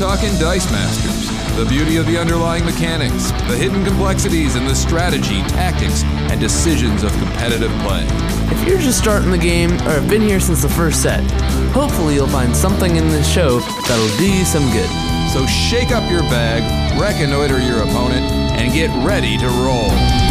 talking Dice Masters. The beauty of the underlying mechanics, the hidden complexities, and the strategy, tactics, and decisions of competitive play. If you're just starting the game or have been here since the first set, hopefully you'll find something in this show that'll do you some good. So shake up your bag, reconnoiter your opponent, and get ready to roll.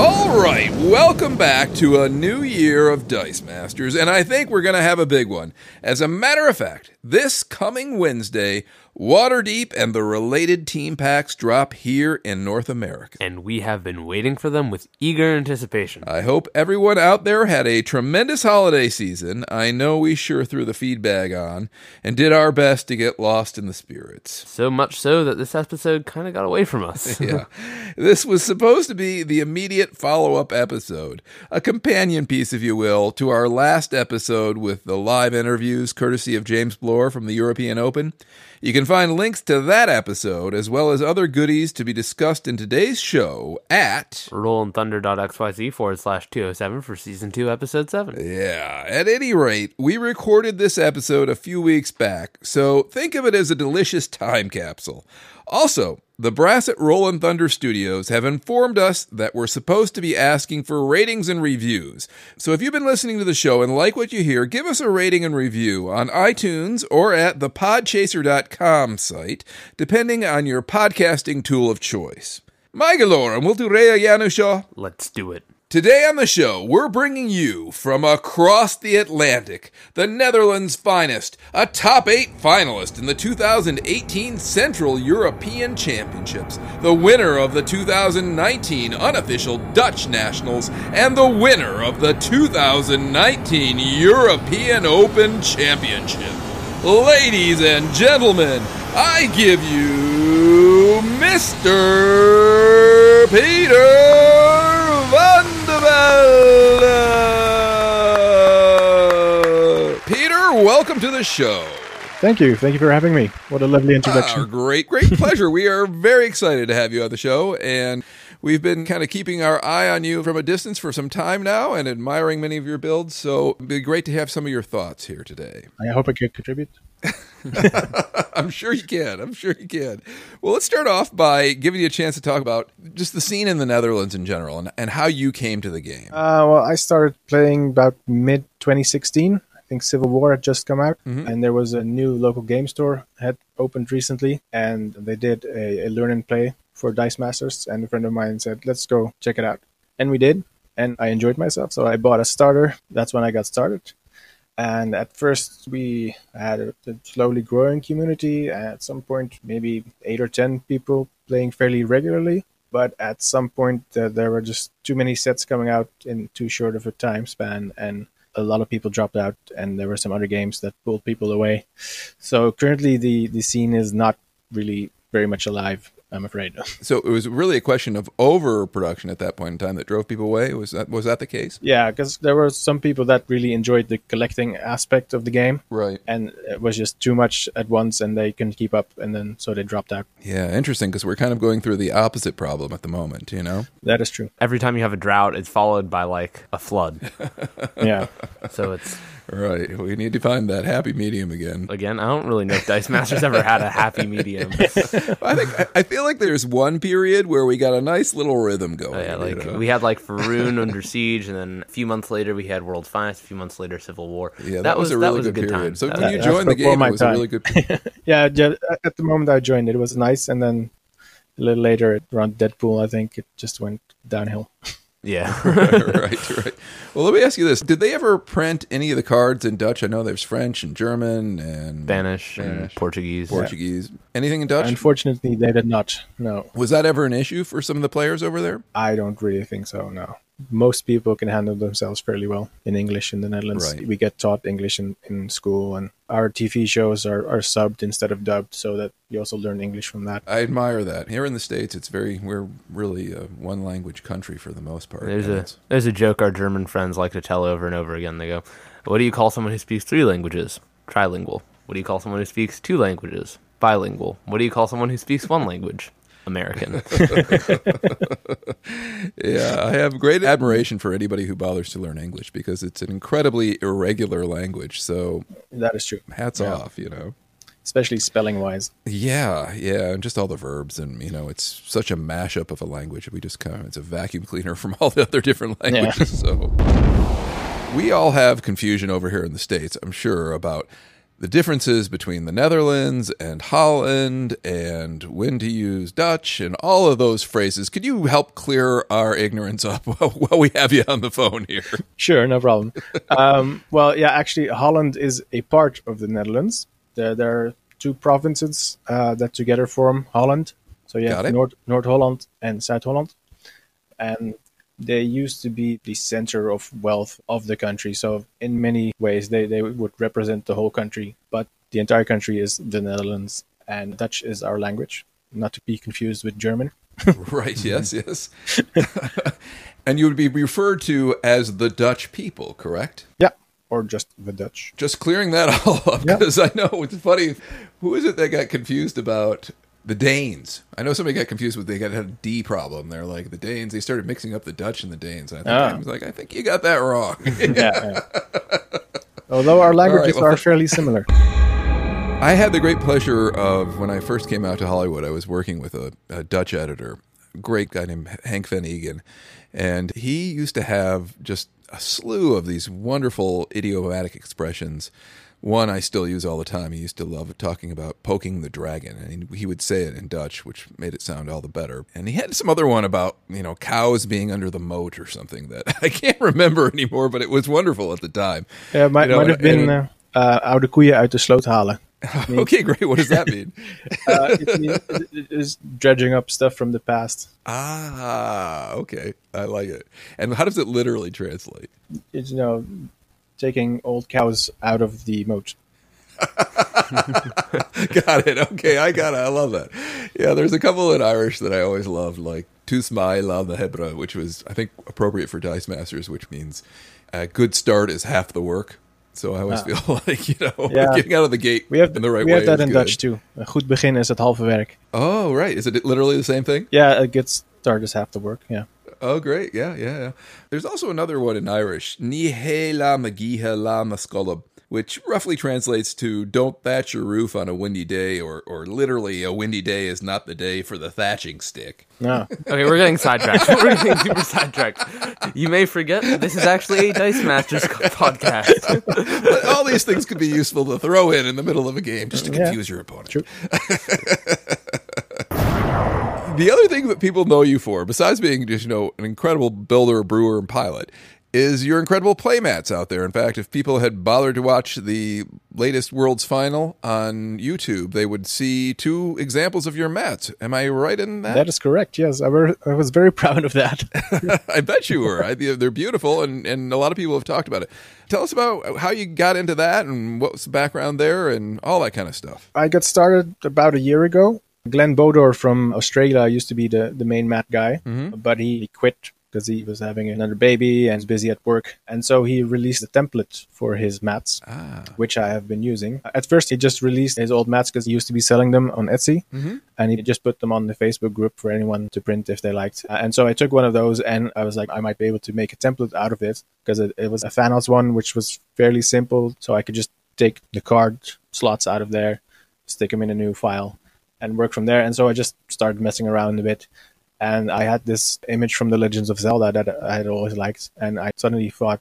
All right, welcome back to a new year of Dice Masters, and I think we're going to have a big one. As a matter of fact, this coming Wednesday, Waterdeep and the related team packs drop here in North America. And we have been waiting for them with eager anticipation. I hope everyone out there had a tremendous holiday season. I know we sure threw the feed bag on and did our best to get lost in the spirits. So much so that this episode kind of got away from us. yeah. This was supposed to be the immediate follow up episode, a companion piece, if you will, to our last episode with the live interviews courtesy of James Bloor from the European Open. You can find links to that episode, as well as other goodies to be discussed in today's show at rollinthunder.xyz forward slash 207 for season 2, episode 7. Yeah, at any rate, we recorded this episode a few weeks back, so think of it as a delicious time capsule. Also, the brass at Rollin' Thunder Studios have informed us that we're supposed to be asking for ratings and reviews. So if you've been listening to the show and like what you hear, give us a rating and review on iTunes or at the podchaser.com site, depending on your podcasting tool of choice. My galore, and we'll do Rea Janusha? Let's do it. Today on the show, we're bringing you from across the Atlantic, the Netherlands' finest, a top eight finalist in the 2018 Central European Championships, the winner of the 2019 unofficial Dutch Nationals, and the winner of the 2019 European Open Championship. Ladies and gentlemen, I give you Mr. Peter Velde. Peter, welcome to the show. Thank you. Thank you for having me. What a lovely Our introduction. great, great pleasure. we are very excited to have you on the show, and we've been kind of keeping our eye on you from a distance for some time now and admiring many of your builds. So it'd be great to have some of your thoughts here today. I hope I could contribute. I'm sure you can. I'm sure you can. Well, let's start off by giving you a chance to talk about just the scene in the Netherlands in general and, and how you came to the game. Uh, well, I started playing about mid 2016. I think Civil War had just come out, and there was a new local game store had opened recently, and they did a, a learn and play for Dice Masters. And a friend of mine said, "Let's go check it out," and we did, and I enjoyed myself. So I bought a starter. That's when I got started. And at first, we had a, a slowly growing community. At some point, maybe eight or ten people playing fairly regularly. But at some point, uh, there were just too many sets coming out in too short of a time span, and a lot of people dropped out. And there were some other games that pulled people away. So currently, the the scene is not really very much alive. I'm afraid. So it was really a question of overproduction at that point in time that drove people away. Was that was that the case? yeah, because there were some people that really enjoyed the collecting aspect of the game. Right. and it was just too much at once and they couldn't keep up and then so they dropped out Yeah, interesting because we're kind of going through the opposite problem at the moment. You know. that is true Every time you have a drought, it's followed by like a flood. yeah so it's, Right. We need to find that happy medium again. again, I don't really know if Dice Masters ever had a happy medium. I think I, I feel like there's one period where we got a nice little rhythm oh, going. Oh, yeah, you like know? we had like Faerûn Under Siege, and then a few months later we had World Finest. A few months later, Civil War. yeah, that, was, a that really was good, a good period. time. So That- when you joined the game, my it was a really good. yeah ju- at the moment i joined it was nice and then a little later around deadpool i think it just went downhill yeah. right, right. Well, let me ask you this: Did they ever print any of the cards in Dutch? I know there's French and German and Spanish, and Spanish, Portuguese. Portuguese. Anything in Dutch? unfortunately they did not no was that ever an issue for some of the players over there? i don't really think so no most people can handle themselves fairly well in english in the netherlands Right. we get taught english in, in school and our tv shows are, are subbed instead of dubbed so that you also learn english from that I admire that. Here in the states, it's very we're really a one language country for the most part. There's a there's a joke our German friends like to tell over and over again. They go, "What do you call someone who speaks three languages? Trilingual. What do you call someone who speaks two languages? Bilingual. What do you call someone who speaks one language? American. yeah, I have great admiration for anybody who bothers to learn English because it's an incredibly irregular language. So That is true, hats Yeah. off, you know. especially spelling wise. Yeah, yeah, and just all the verbs, and you know, it's such a mashup of a language. We just kind of it's a vacuum cleaner from all the other different languages. So we all have confusion over here in the states, I'm sure, about the differences between the Netherlands and Holland, and when to use Dutch, and all of those phrases. Could you help clear our ignorance up while we have you on the phone here? Sure, no problem. um, well, yeah, actually, Holland is a part of the Netherlands. There, there are two provinces uh, that together form Holland. So you have. North North Holland and South Holland, and they used to be the center of wealth of the country. So in many ways, they, they would represent the whole country. But the entire country is the Netherlands, and Dutch is our language, not to be confused with German. right, yes, yes. and you would be referred to as the Dutch people, correct? Yeah, or just the Dutch. just clearing that all up Yeah. because I know it's funny. Who is it that got confused about the Danes? I know somebody got confused with they got had a D problem. They're like the Danes. They started mixing up the Dutch and the Danes. And I think Ah. I was like, I think you got that wrong. yeah. yeah. Although our languages well, are fairly similar. I had the great pleasure of when I first came out to Hollywood. I was working with a, a Dutch editor, a great guy named Hank Van Egan, and he used to have just a slew of these wonderful idiomatic expressions. One I still use all the time. He used to love talking about poking the dragon, and he, would say it in Dutch, which made it sound all the better. And he had some other one about you know cows being under the moat or something that I can't remember anymore, but it was wonderful at the time. Yeah, might, You know, might have and- been and- uh, uh, oude koeien uit de sloot halen. Okay, great. What does that mean? Uh, it, means- it is dredging up stuff from the past. Ah, okay. I like it. And how does it literally translate? It's, you know, taking old cows out of the moat. got it. Okay, I got it. I love that. Yeah, there's a couple in Irish that I always loved, like Tus Mai La Hebra, which was, I think, appropriate for Dice Masters, which means a good start is half the work. So I always feel like, you know, Ah. Yeah. getting out of the gate We have in the right we way. have that in good. Dutch too. Een goed begin is het halve werk. Oh, right. Is it literally the same thing? Yeah, a good start is half the work. Yeah. Oh, great. Yeah, yeah, yeah. There's also another one in Irish, Ní hé la magiha la mascolab, which roughly translates to don't thatch your roof on a windy day, or, or literally, a windy day is not the day for the thatching stick. No. Okay, we're getting sidetracked. We're getting super sidetracked. You may forget that this is actually a Dice Masters podcast. But all these things could be useful to throw in in the middle of a game just to Yeah. confuse your opponent. True. The other thing that people know you for, besides being just you know an incredible builder, brewer, and pilot, is your incredible playmats out there. In fact, if people had bothered to watch the latest World's Final on YouTube, they would see two examples of your mats. Am I right in that? That is correct. Yes, I, were, I was very proud of that. I bet you were. I, they're beautiful, and, and a lot of people have talked about it. Tell us about how you got into that and what was the background there and all that kind of stuff. I got started about a year ago. Glenn Bodor from Australia used to be the, the main mat guy, but he, he quit because he was having another baby and was busy at work. And so he released a template for his mats, Ah. which I have been using. At first, he just released his old mats because he used to be selling them on Etsy. And he just put them on the Facebook group for anyone to print if they liked. And so I took one of those and I was like, I might be able to make a template out of it because it, it was a Thanos one, which was fairly simple. So I could just take the card slots out of there, stick them in a new file, and work from there. And so I just started messing around a bit. And I had this image from the Legends of Zelda that I had always liked. And I suddenly thought,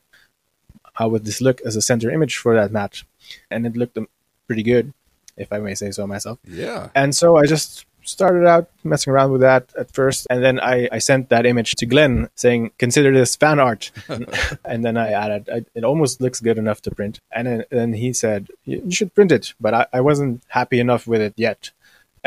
how would this look as a center image for that match? And it looked um, pretty good, if I may say so myself. Yeah. And so I just started out messing around with that at first. And then I, I sent that image to Glenn saying, consider this fan art. and then I added, I, it almost looks good enough to print. And then, then he said, you you should print it. But I, I wasn't happy enough with it yet.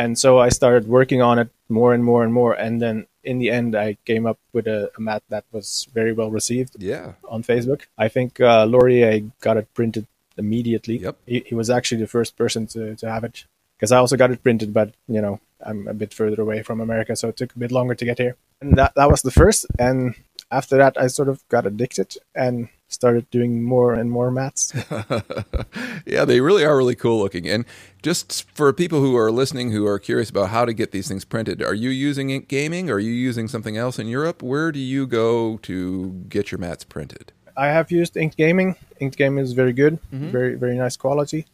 And so I started working on it more and more and more. And then in the end, I came up with a, a mat that was very well received Yeah. on Facebook. I think uh, Laurier got it printed immediately. Yep. He, he was actually the first person to, to have it because I also got it printed, but you know I'm a bit further away from America, so it took a bit longer to get here. And that that was the first. And after that, I sort of got addicted, and started doing more and more mats. yeah, they really are really cool looking. And just for people who are listening who are curious about how to get these things printed, are you using Inked Gaming? Or are you using something else in Europe? Where do you go to get your mats printed? I have used Inked Gaming. Inked Gaming is very good, mm-hmm. very very nice quality.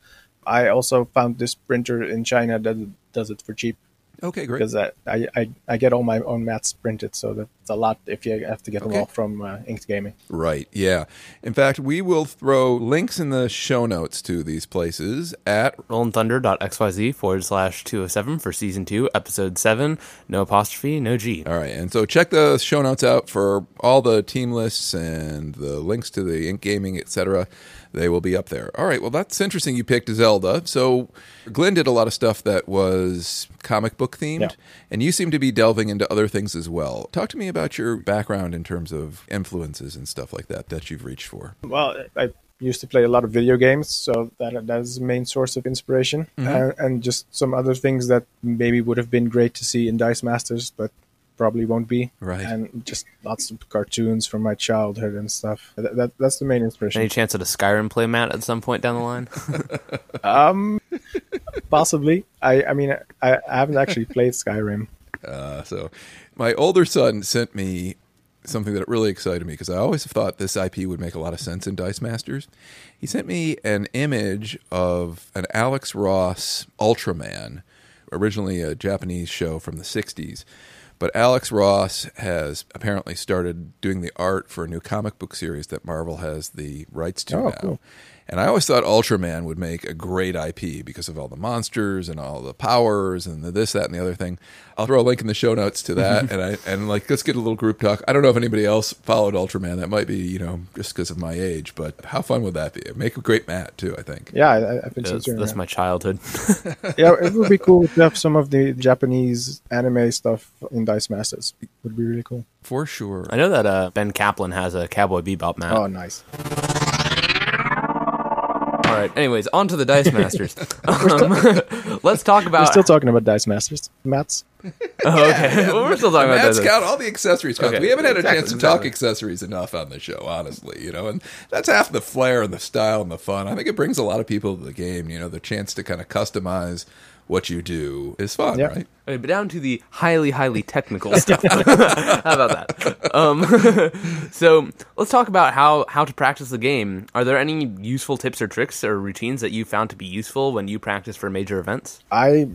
I also found this printer in China that does it for cheap. Okay, great. Because I, I, I get all my own mats printed, so that's a lot if you have to get them all from uh, Inked Gaming. Right, yeah. In fact, we will throw links in the show notes to these places at rollinthunder.xyz forward slash 207 for season 2, episode 7. No apostrophe, no G. All right, and so check the show notes out for all the team lists and the links to the Inked Gaming, etc they will be up there. All right, well, that's interesting. You picked Zelda. So Glenn did a lot of stuff that was comic book themed, yeah. and you seem to be delving into other things as well. Talk to me about your background in terms of influences and stuff like that that you've reached for. Well, I used to play a lot of video games, so that that is the main source of inspiration, mm-hmm. uh, and just some other things that maybe would have been great to see in Dice Masters, but probably won't be. Right. And just lots of cartoons from my childhood and stuff. That, that that's the main inspiration. Any chance at a Skyrim play, playmat at some point down the line? um, possibly. I I mean I, I haven't actually played Skyrim. Uh, so my older son sent me something that really excited me because I always thought this IP would make a lot of sense in Dice Masters. He sent me an image of an Alex Ross Ultraman, originally a Japanese show from the 60s but Alex Ross has apparently started doing the art for a new comic book series that Marvel has the rights to oh, now. Cool. And I always thought Ultraman would make a great IP because of all the monsters and all the powers and the this, that, and the other thing. I'll throw a link in the show notes to that, and I and like let's get a little group talk. I don't know if anybody else followed Ultraman. That might be you know just because of my age, but how fun would that be? Make a great mat too. I think. Yeah, I, I think so too. That's my childhood. yeah, it would be cool to have some of the Japanese anime stuff in Dice Masters. It would be really cool. For sure. I know that uh, Ben Kaplan has a Cowboy Bebop mat. Oh, nice. Right. Anyways, on to the Dice Masters. um, let's talk about. We're still talking about Dice Masters mats. Oh, okay. well, we're still talking about mats. Count all the accessories. Okay. We haven't had a exactly, chance to exactly. talk accessories enough on the show, honestly. You know, and that's half the flair and the style and the fun. I think it brings a lot of people to the game. You know, the chance to kind of customize what you do is fun, yep. right? Okay, but down to the highly, highly technical stuff. how about that? Um, so let's talk about how how to practice the game. Are there any useful tips or tricks or routines that you found to be useful when you practice for major events? I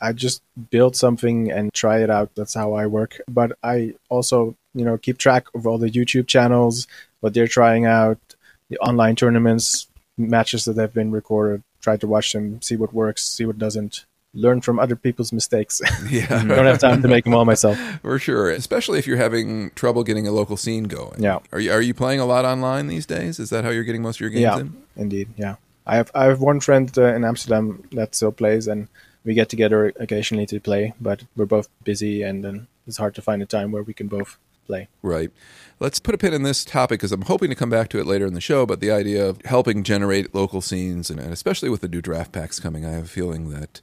I just build something and try it out. That's how I work. But I also, you know, keep track of all the YouTube channels, what they're trying out, the online tournaments, matches that have been recorded try to watch them, see what works, see what doesn't. Learn from other people's mistakes. Yeah, I don't have time to make them all myself. For sure, especially if you're having trouble getting a local scene going. Yeah, are you are you playing a lot online these days? Is that how you're getting most of your games yeah, in? indeed. Yeah, I have I have one friend uh, in Amsterdam that still plays, and we get together occasionally to play. But we're both busy, and then it's hard to find a time where we can both play. Right. Let's put a pin in this topic because I'm hoping to come back to it later in the show. But the idea of helping generate local scenes, and, and especially with the new draft packs coming, I have a feeling that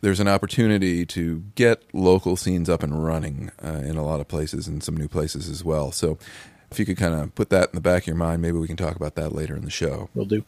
there's an opportunity to get local scenes up and running uh, in a lot of places and some new places as well. So if you could kind of put that in the back of your mind, maybe we can talk about that later in the show. We'll do.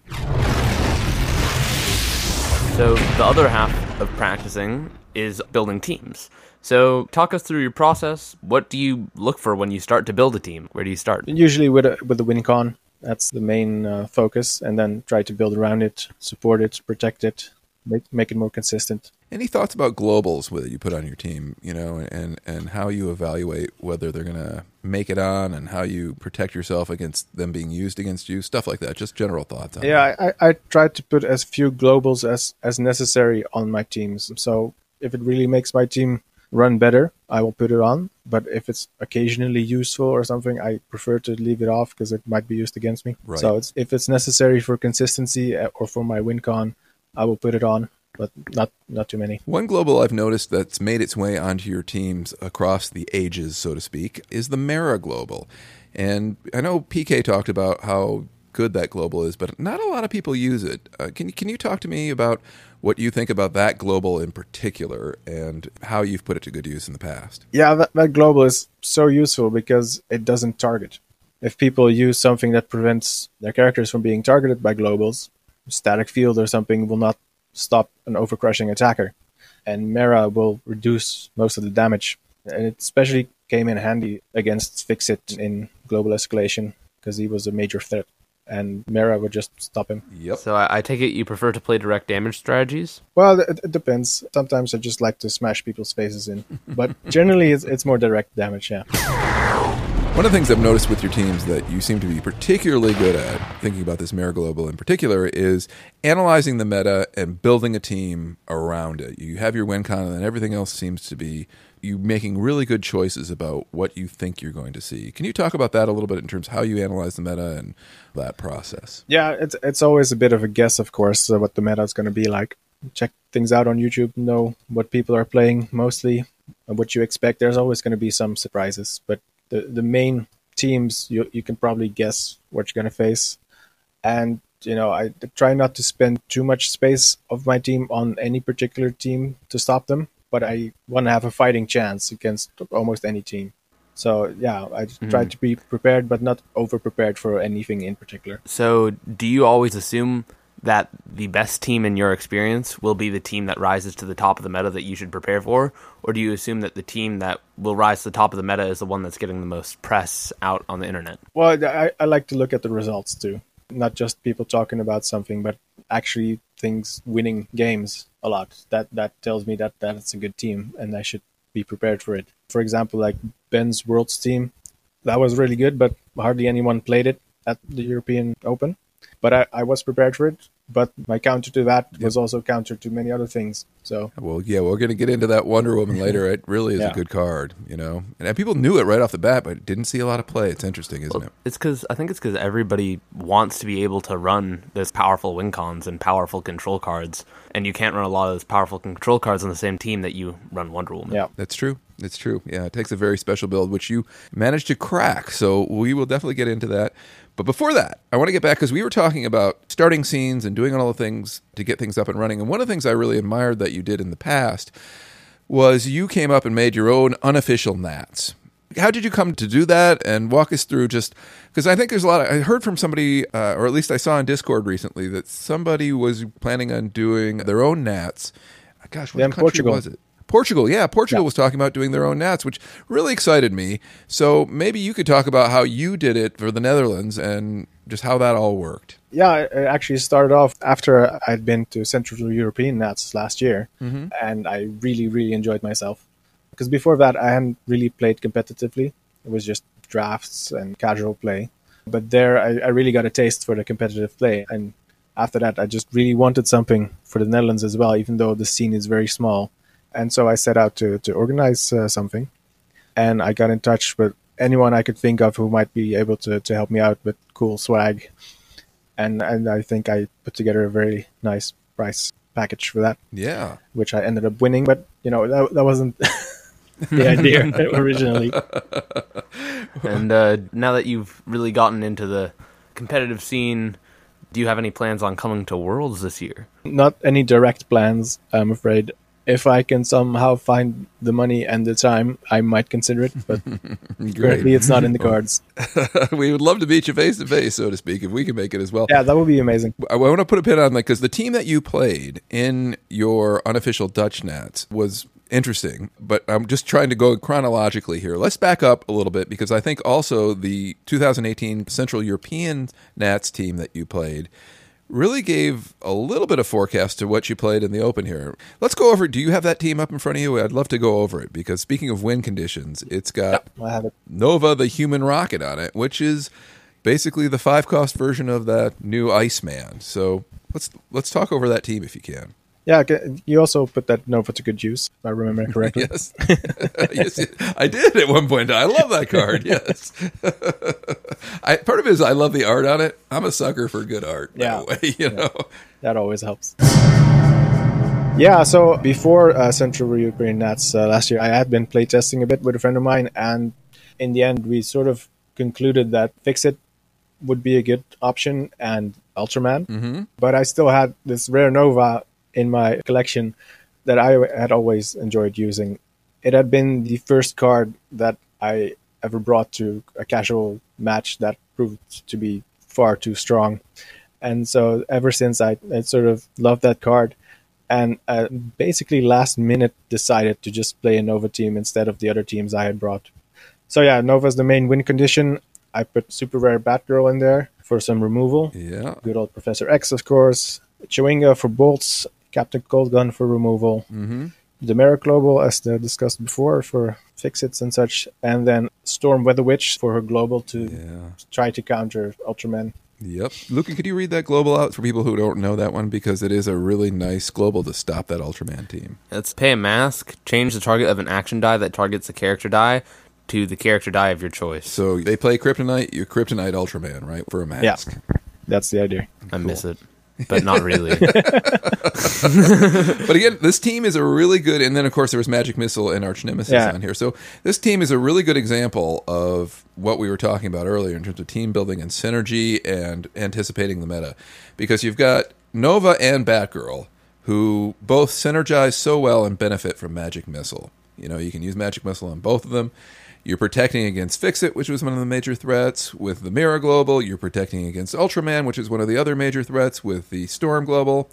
So the other half of practicing is building teams. So, talk us through your process. What do you look for when you start to build a team? Where do you start? Usually with a, with the WinCon. That's the main uh, focus, and then try to build around it, support it, protect it, make make it more consistent. Any thoughts about globals that you put on your team? You know, and and how you evaluate whether they're going to make it on, and how you protect yourself against them being used against you, stuff like that. Just general thoughts. yeah, I, I try to put as few globals as as necessary on my teams. So if it really makes my team run better, I will put it on. But if it's occasionally useful or something, I prefer to leave it off because it might be used against me. Right. So it's, if it's necessary for consistency uh, or for my win con, I will put it on. But not not too many. One global I've noticed that's made its way onto your teams across the ages, so to speak, is the Mera global. And I know PK talked about how good that global is, but not a lot of people use it. Uh, can can you talk to me about what you think about that global in particular and how you've put it to good use in the past? Yeah, that, that global is so useful because it doesn't target. if people use something that prevents their characters from being targeted by globals, static field or something will not stop an overcrushing attacker. And Mera will reduce most of the damage. And it especially came in handy against Fixit in global escalation because he was a major threat. And Mera would just stop him. Yep. So I, I take it you prefer to play direct damage strategies. Well, it, it depends. Sometimes I just like to smash people's faces in, but generally it's, it's more direct damage. Yeah. One of the things I've noticed with your teams that you seem to be particularly good at, thinking about this Mera Global in particular, is analyzing the meta and building a team around it. You have your win con, and then everything else seems to be you making really good choices about what you think you're going to see. Can you talk about that a little bit in terms of how you analyze the meta and that process? Yeah, it's it's always a bit of a guess, of course, uh, what the meta is going to be like. Check things out on YouTube, know what people are playing mostly, what you expect. There's always going to be some surprises, but the the main teams you you can probably guess what you're going to face, and you know I try not to spend too much space of my team on any particular team to stop them but I want to have a fighting chance against almost any team. So yeah, I mm. try to be prepared, but not over prepared for anything in particular. So do you always assume that the best team in your experience will be the team that rises to the top of the meta that you should prepare for, or do you assume that the team that will rise to the top of the meta is the one that's getting the most press out on the internet? Well, I, I like to look at the results too, not just people talking about something, but actually things winning games a lot. That that tells me that that's a good team and I should be prepared for it. For example, like Ben's Worlds team, that was really good, but hardly anyone played it at the European Open. But I, I was prepared for it but my counter to that yep. was also counter to many other things. So well, yeah, we're going to get into that Wonder Woman later. It really is yeah. a good card, you know, and people knew it right off the bat, but didn't see a lot of play. It's interesting, isn't well, it? It's because I think it's because everybody wants to be able to run those powerful win cons and powerful control cards, and you can't run a lot of those powerful control cards on the same team that you run Wonder Woman. Yeah, that's true. It's true. Yeah, it takes a very special build, which you managed to crack. So we will definitely get into that. But before that, I want to get back because we were talking about starting scenes and doing all the things to get things up and running. And one of the things I really admired that you did in the past was you came up and made your own unofficial Nats. How did you come to do that? And walk us through just because I think there's a lot. Of, I heard from somebody, uh, or at least I saw on Discord recently, that somebody was planning on doing their own Nats. Gosh, what country Portugal. was it? Portugal, yeah, Portugal yeah. was talking about doing their own nats, which really excited me. So maybe you could talk about how you did it for the Netherlands and just how that all worked. Yeah, it actually started off after I'd been to Central European Nats last year, mm-hmm. and I really, really enjoyed myself. Because before that, I hadn't really played competitively. It was just drafts and casual play. But there, I, I really got a taste for the competitive play. And after that, I just really wanted something for the Netherlands as well, even though the scene is very small. And so I set out to, to organize uh, something. And I got in touch with anyone I could think of who might be able to, to help me out with cool swag. And, and I think I put together a very nice price package for that. Yeah. Which I ended up winning. But, you know, that, that wasn't the idea originally. And uh, now that you've really gotten into the competitive scene, do you have any plans on coming to Worlds this year? Not any direct plans, I'm afraid if I can somehow find the money and the time, I might consider it. But currently, it's not in the cards. we would love to meet you face to face, so to speak, if we can make it as well. Yeah, that would be amazing. I want to put a pin on that because the team that you played in your unofficial Dutch Nats was interesting, but I'm just trying to go chronologically here. Let's back up a little bit because I think also the 2018 Central European Nats team that you played really gave a little bit of forecast to what you played in the Open here. Let's go over. Do you have that team up in front of you? I'd love to go over it because speaking of win conditions, it's got it. Nova the Human Rocket on it, which is basically the five cost version of that new Iceman. So let's let's talk over that team if you can. Yeah, you also put that Nova to good use, if I remember correctly. yes. yes, I did at one point. I love that card. Yes. I, part of it is I love the art on it. I'm a sucker for good art. Yeah. Way, you yeah. know, that always helps. Yeah, so before uh, Central European Nats uh, last year, I had been playtesting a bit with a friend of mine, and in the end, we sort of concluded that Fixit would be a good option and Ultraman. Mm-hmm. But I still had this rare Nova in my collection that I had always enjoyed using. It had been the first card that I ever brought to a casual match that proved to be far too strong. And so ever since I, I sort of loved that card and uh, basically last minute decided to just play a Nova team instead of the other teams I had brought. So yeah, Nova's the main win condition. I put super rare Batgirl in there for some removal. Yeah. Good old Professor X, of course. Chewinga for bolts. Captain Cold Gun for removal. Mm-hmm. The Mera Global, as discussed before, for Fixits and such. And then Storm Weather Witch for her global to Yeah. try to counter Ultraman. Yep. Lucan, could you read that global out for people who don't know that one? Because it is a really nice global to stop that Ultraman team. Let's pay a mask, change the target of an action die that targets a character die to the character die of your choice. So they play Kryptonite, you Kryptonite Ultraman, right? For a mask. Yeah. That's the idea. I miss it, but not really. But again, this team is a really good, and then of course there was Magic Missile and Arch Nemesis Yeah. on here. So this team is a really good example of what we were talking about earlier in terms of team building and synergy and anticipating the meta, because you've got Nova and Batgirl who both synergize so well and benefit from Magic Missile. You know, you can use Magic Missile on both of them. You're protecting against Fixit, which was one of the major threats with the Mera Global. You're protecting against Ultraman, which is one of the other major threats with the Storm Global.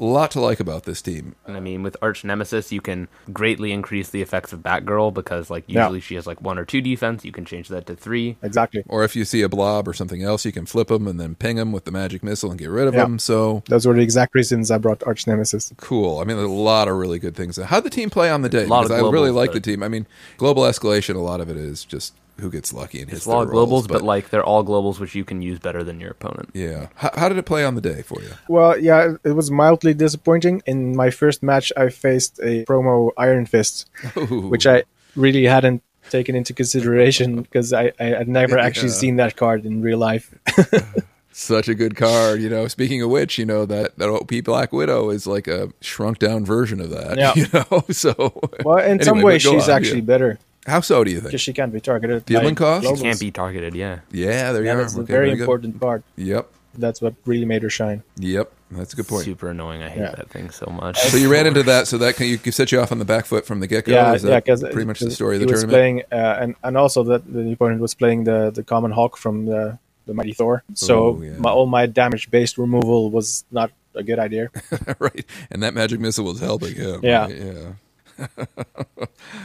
A lot to like about this team. And I mean, with Arch Nemesis, you can greatly increase the effects of Batgirl because, like, Yeah. usually she has like one or two defense. You can change that to three. Exactly. Or if you see a blob or something else, you can flip them and then ping them with the magic missile and get rid of Yeah. them. So Those were the exact reasons I brought Arch Nemesis. cool. I mean, there's a lot of really good things. How'd the team play on the day? lot of Because I really like the team. I mean, global escalation, a lot of it is just who gets lucky and hits It's a lot of rolls, globals, but, like they're all globals which you can use better than your opponent. yeah. How, how did it play on the day for you? Well, yeah, it was mildly disappointing. In my first match, I faced a promo Iron Fist, which I really hadn't taken into consideration because I, I had never actually seen that card in real life. Such a good card, you know. Speaking of which, you know that that OP Black Widow is like a shrunk down version of that. Yeah. You know, so Well, in some Anyway, ways, she's on, actually yeah. better how so do you think? because she can't be targeted. Dealing by cost? She. Can't be targeted, yeah. Yeah, there Yeah, you are. that's a Okay, very good. important part. Yep, That's what really made her shine. yep. That's a good point. Super annoying. I hate Yeah. that thing so much. So you ran into that, so that can, you could set you off on the back foot from the get go. yeah, is that yeah, because pretty much the story of the was tournament. playing, uh, and and also that the opponent was playing the the common hawk from the the Mighty Thor. So Ooh, yeah. my, all my damage based removal was not a good idea. right, and that magic missile was helping him. Yeah. right? yeah.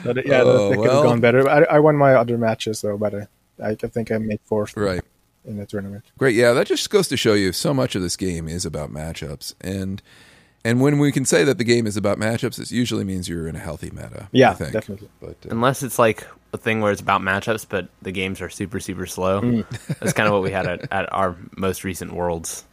But uh, yeah, Oh, that, that could well. have gone better. I, I won my other matches though, but I, I think I made fourth Right. in the tournament. Great. Yeah, that just goes to show you so much of this game is about matchups, and and when we can say that the game is about matchups, it usually means you're in a healthy meta. Yeah, I think. definitely. But uh, Unless it's like a thing where it's about matchups, but the games are super, super slow. Mm. That's kind of what we had at, at our most recent worlds.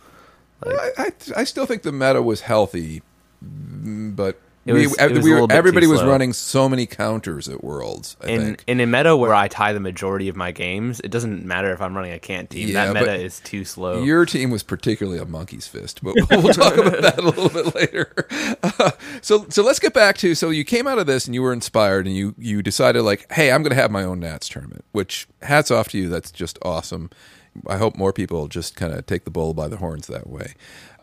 I, I I still think the meta was healthy, but It was- uh, it was we were- little bit too everybody was slow. running so many counters at Worlds. I In think. in a meta where I tie the majority of my games, it doesn't matter if I'm running a can't team. Yeah, that meta is too slow. Your team was particularly a monkey's fist, but we'll talk about that a little bit later. Uh, so, so let's get back to so you came out of this and you were inspired and you you decided like, hey, I'm going to have my own Nats tournament. Which hats off to you. That's just awesome. I hope more people just kind of take the bull by the horns that way.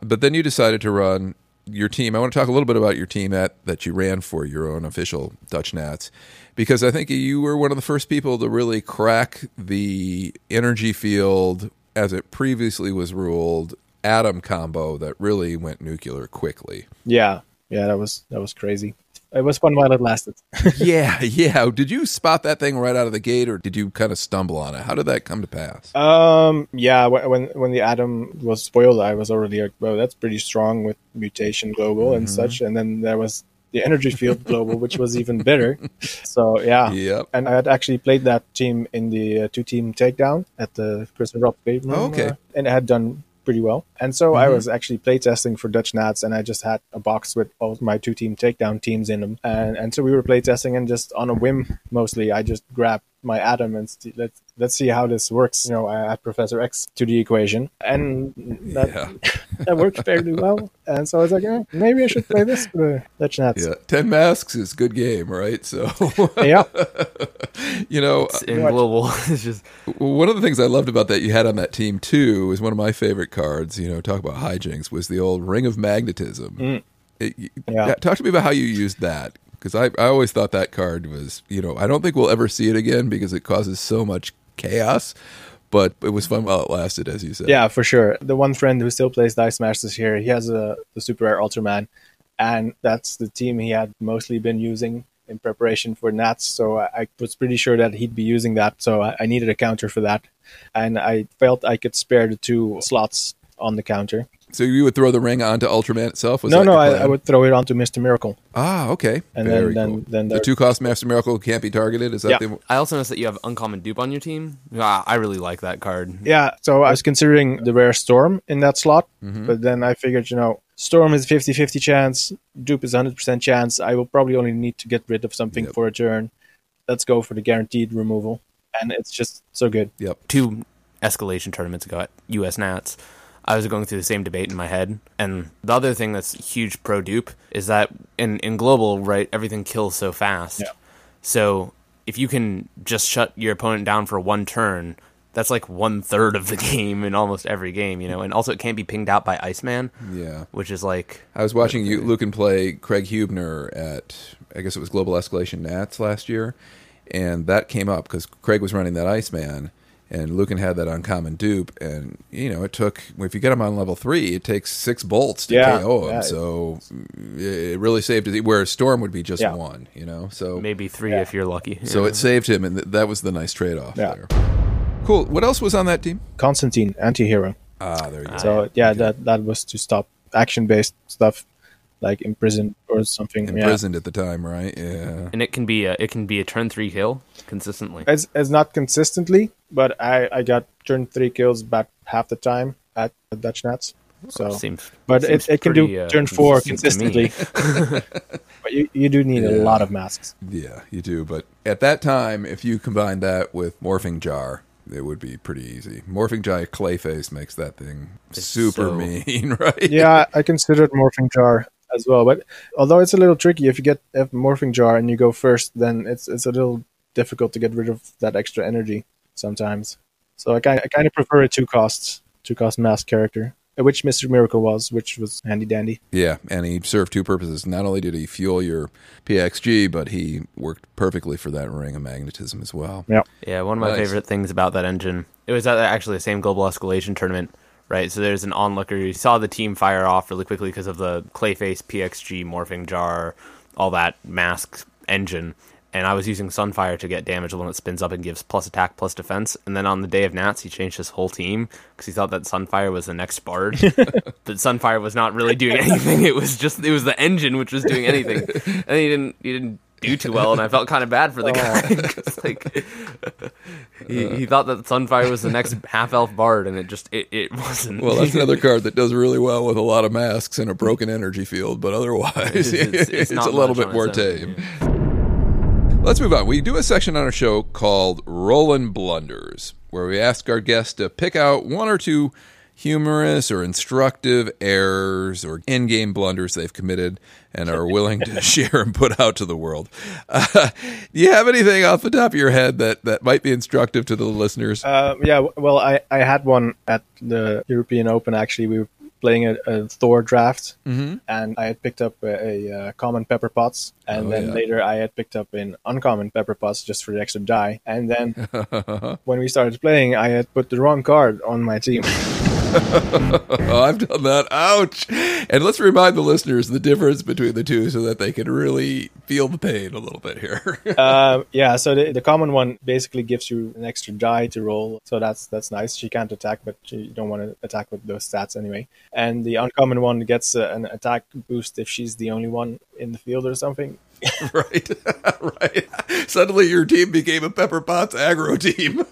But then you decided to run your team. I want to talk a little bit about your team at, that you ran for your own official Dutch Nats, because I think you were one of the first people to really crack the energy field as it previously was ruled atom combo that really went nuclear quickly. Yeah, yeah, that was that was crazy. It was fun while it lasted. yeah, yeah. Did you spot that thing right out of the gate, or did you kind of stumble on it? How did that come to pass? Um, yeah, when when the atom was spoiled, I was already like, "Well, that's pretty strong with mutation global and such." And then there was the energy field global, which was even better. So yeah, Yep. and I had actually played that team in the uh, two team takedown at the Chris and Rob game Oh, okay. uh, and it had done pretty well. And so I mm-hmm. was actually playtesting for Dutch Nats, and I just had a box with all my two team takedown teams in them, and and so we were playtesting, and just on a whim, mostly, I just grabbed my Atom and st- let's let's see how this works. You know, I add Professor X to the equation, and that Yeah. that worked fairly well. And so I was like, eh, maybe I should play this for the Dutch Nats. Yeah. Ten masks is good game, right? So, yeah. you know, It's in global. it's just one of the things I loved about that you had on that team too was one of my favorite cards. You know, talk about hijinks was the old Ring of Magnetism. It- you- Mm. Yeah. talk to me about how you used that because I, I always thought that card was, you know, I don't think we'll ever see it again because it causes so much chaos. But it was fun while it lasted, as you said. Yeah, for sure. The one friend who still plays Dice Masters here, he has a the Super Rare Ultraman, and that's the team he had mostly been using in preparation for Nats. So I, I was pretty sure that he'd be using that. So I, I needed a counter for that, and I felt I could spare the two slots on the counter. So you would throw the ring onto Ultraman itself? Was no, no, I. I would throw it onto Mister Miracle, Ah, okay. and Very then cool. then then the two cost Mister Miracle can't be targeted. Is that Yeah. the I also noticed that you have uncommon dupe on your team. Ah, I really like that card. Yeah, so I was considering the rare Storm in that slot, but then I figured, you know, Storm is 50 50 chance, Dupe is 100% chance. I will probably only need to get rid of something Yep. for a turn. Let's go for the guaranteed removal. And it's just so good. Yep. two escalation tournaments ago at US Nats, I was going through the same debate in my head. And the other thing that's huge pro dupe is that in, in global, right, everything kills so fast. Yeah. So if you can just shut your opponent down for one turn, that's like one third of the game in almost every game, you know. And also, it can't be pinged out by Iceman, Yeah. which is like I was watching you, Lucan play Craig Hubner at, I guess it was Global Escalation Nats last year, and that came up because Craig was running that Iceman, and Lucan had that uncommon dupe, and you know it took if you get him on level three, it takes six bolts to Yeah, KO him, yeah. so it really saved it. Where Storm would be just Yeah. one, you know. So maybe three Yeah. if you're lucky. so it saved him, and th- that was the nice trade off Yeah. there. Cool. What else was on that team? Constantine, anti hero. Ah, there you go. So, yeah, that, that was to stop action based stuff like imprisoned or something. Yeah. Imprisoned at the time, right? Yeah. and it can be a, it can be a turn three kill consistently. It's, it's not consistently, but I, I got turn three kills about half the time at the Dutch Nats. So, Seems, but seems it, it can pretty, do uh, turn four consistent to me. consistently. but you, you do need a lot of masks. Yeah, you do. But at that time, if you combine that with Morphing Jar, it would be pretty easy. Morphing Jar Clayface makes that thing super so- mean, right? Yeah, I considered morphing jar as well, but although it's a little tricky, if you get a morphing jar and you go first, then it's it's a little difficult to get rid of that extra energy sometimes. So I kind I kind of prefer a two costs two cost mask character, which Mister Miracle was, which was handy dandy. Yeah, and he served two purposes. Not only did he fuel your PXG, but he worked perfectly for that ring of magnetism as well. Yeah, Yeah, one of my Nice. favorite things about that engine, it was actually the same global escalation tournament, right? So there's an onlooker. You saw the team fire off really quickly because of the Clayface, PXG, Morphing Jar, all that mask engine. And I was using Sunfire to get damage when it spins up and gives plus attack, plus defense. And then on the day of Nats, he changed his whole team because he thought that Sunfire was the next Bard. but Sunfire was not really doing anything. It was just it was the engine which was doing anything, and he didn't he didn't do too well. And I felt kind of bad for the oh. guy. like he, he uh. thought that Sunfire was the next half elf bard, and it just it, it wasn't. Well, that's another card that does really well with a lot of masks and a broken energy field, but otherwise, It's- it's- it's, it's a little bit more tame. Let's move on. We do a section on our show called Rollin' Blunders, where we ask our guests to pick out one or two humorous or instructive errors or in-game blunders they've committed and are willing to share and put out to the world. Uh, do you have anything off the top of your head that, that might be instructive to the listeners? uh, yeah. Well, I I had one at the European Open. Actually, we were playing a, a Thor draft, mm-hmm. and I had picked up a, a, uh common Pepper Potts, and Oh, then yeah. later I had picked up an uncommon Pepper Potts just for the extra die. And then when we started playing, I had put the wrong card on my team. Oh, I've done that. Ouch. And let's remind the listeners the difference between the two so that they can really feel the pain a little bit here. um, yeah, so the, the common one basically gives you an extra die to roll, so that's that's nice. She can't attack, but you don't want to attack with those stats anyway. And the uncommon one gets uh, an attack boost if she's the only one in the field or something. right. right. Suddenly your team became a Pepper Potts aggro team.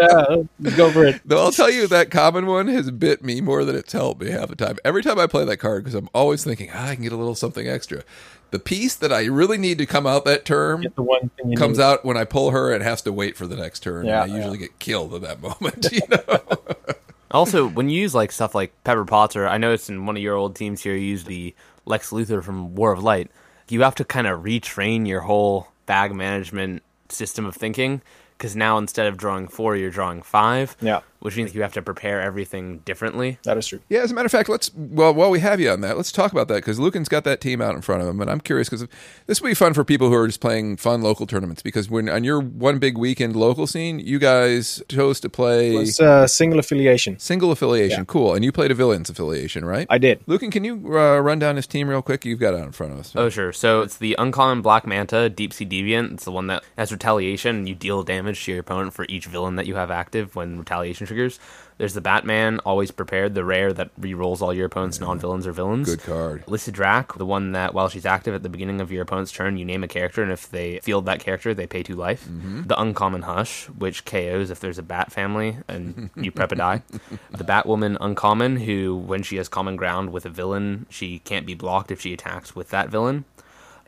Yeah, go for it. Though I'll tell you that common one has bit me more than it's helped me half the time. Every time I play that card, because I'm always thinking, ah, I can get a little something extra. The piece that I really need to come out that term the one thing you comes need. out when I pull her and has to wait for the next turn. Yeah, and I usually get killed at that moment. You know? Also, when you use like stuff like Pepper Potts, or I noticed in one of your old teams here, you use the Lex Luthor from War of Light. You have to kind of retrain your whole bag management system of thinking because now instead of drawing four, you're drawing five. Yeah. Which means you have to prepare everything differently. That is true. Yeah, as a matter of fact, let's well while we have you on that, let's talk about that because Lucan's got that team out in front of him, and I'm curious because this will be fun for people who are just playing fun local tournaments. Because when on your one big weekend local scene, you guys chose to play It's a single affiliation. single affiliation, Yeah. cool, and you played a villains affiliation, right? I did. Lucan, can you uh, run down his team real quick? You've got out in front of us. Oh, sure. So it's the uncommon Black Manta, Deep Sea Deviant. It's the one that has retaliation, and you deal damage to your opponent for each villain that you have active when retaliation triggers. There's the Batman, always prepared, the rare that re-rolls all your opponent's non-villains or villains. Good card. Lyssa Drak, the one that while she's active at the beginning of your opponent's turn, you name a character, and if they field that character, they pay two life. The Uncommon Hush, which KOs if there's a bat family and you prep a die. The Batwoman Uncommon, who when she has common ground with a villain, she can't be blocked if she attacks with that villain.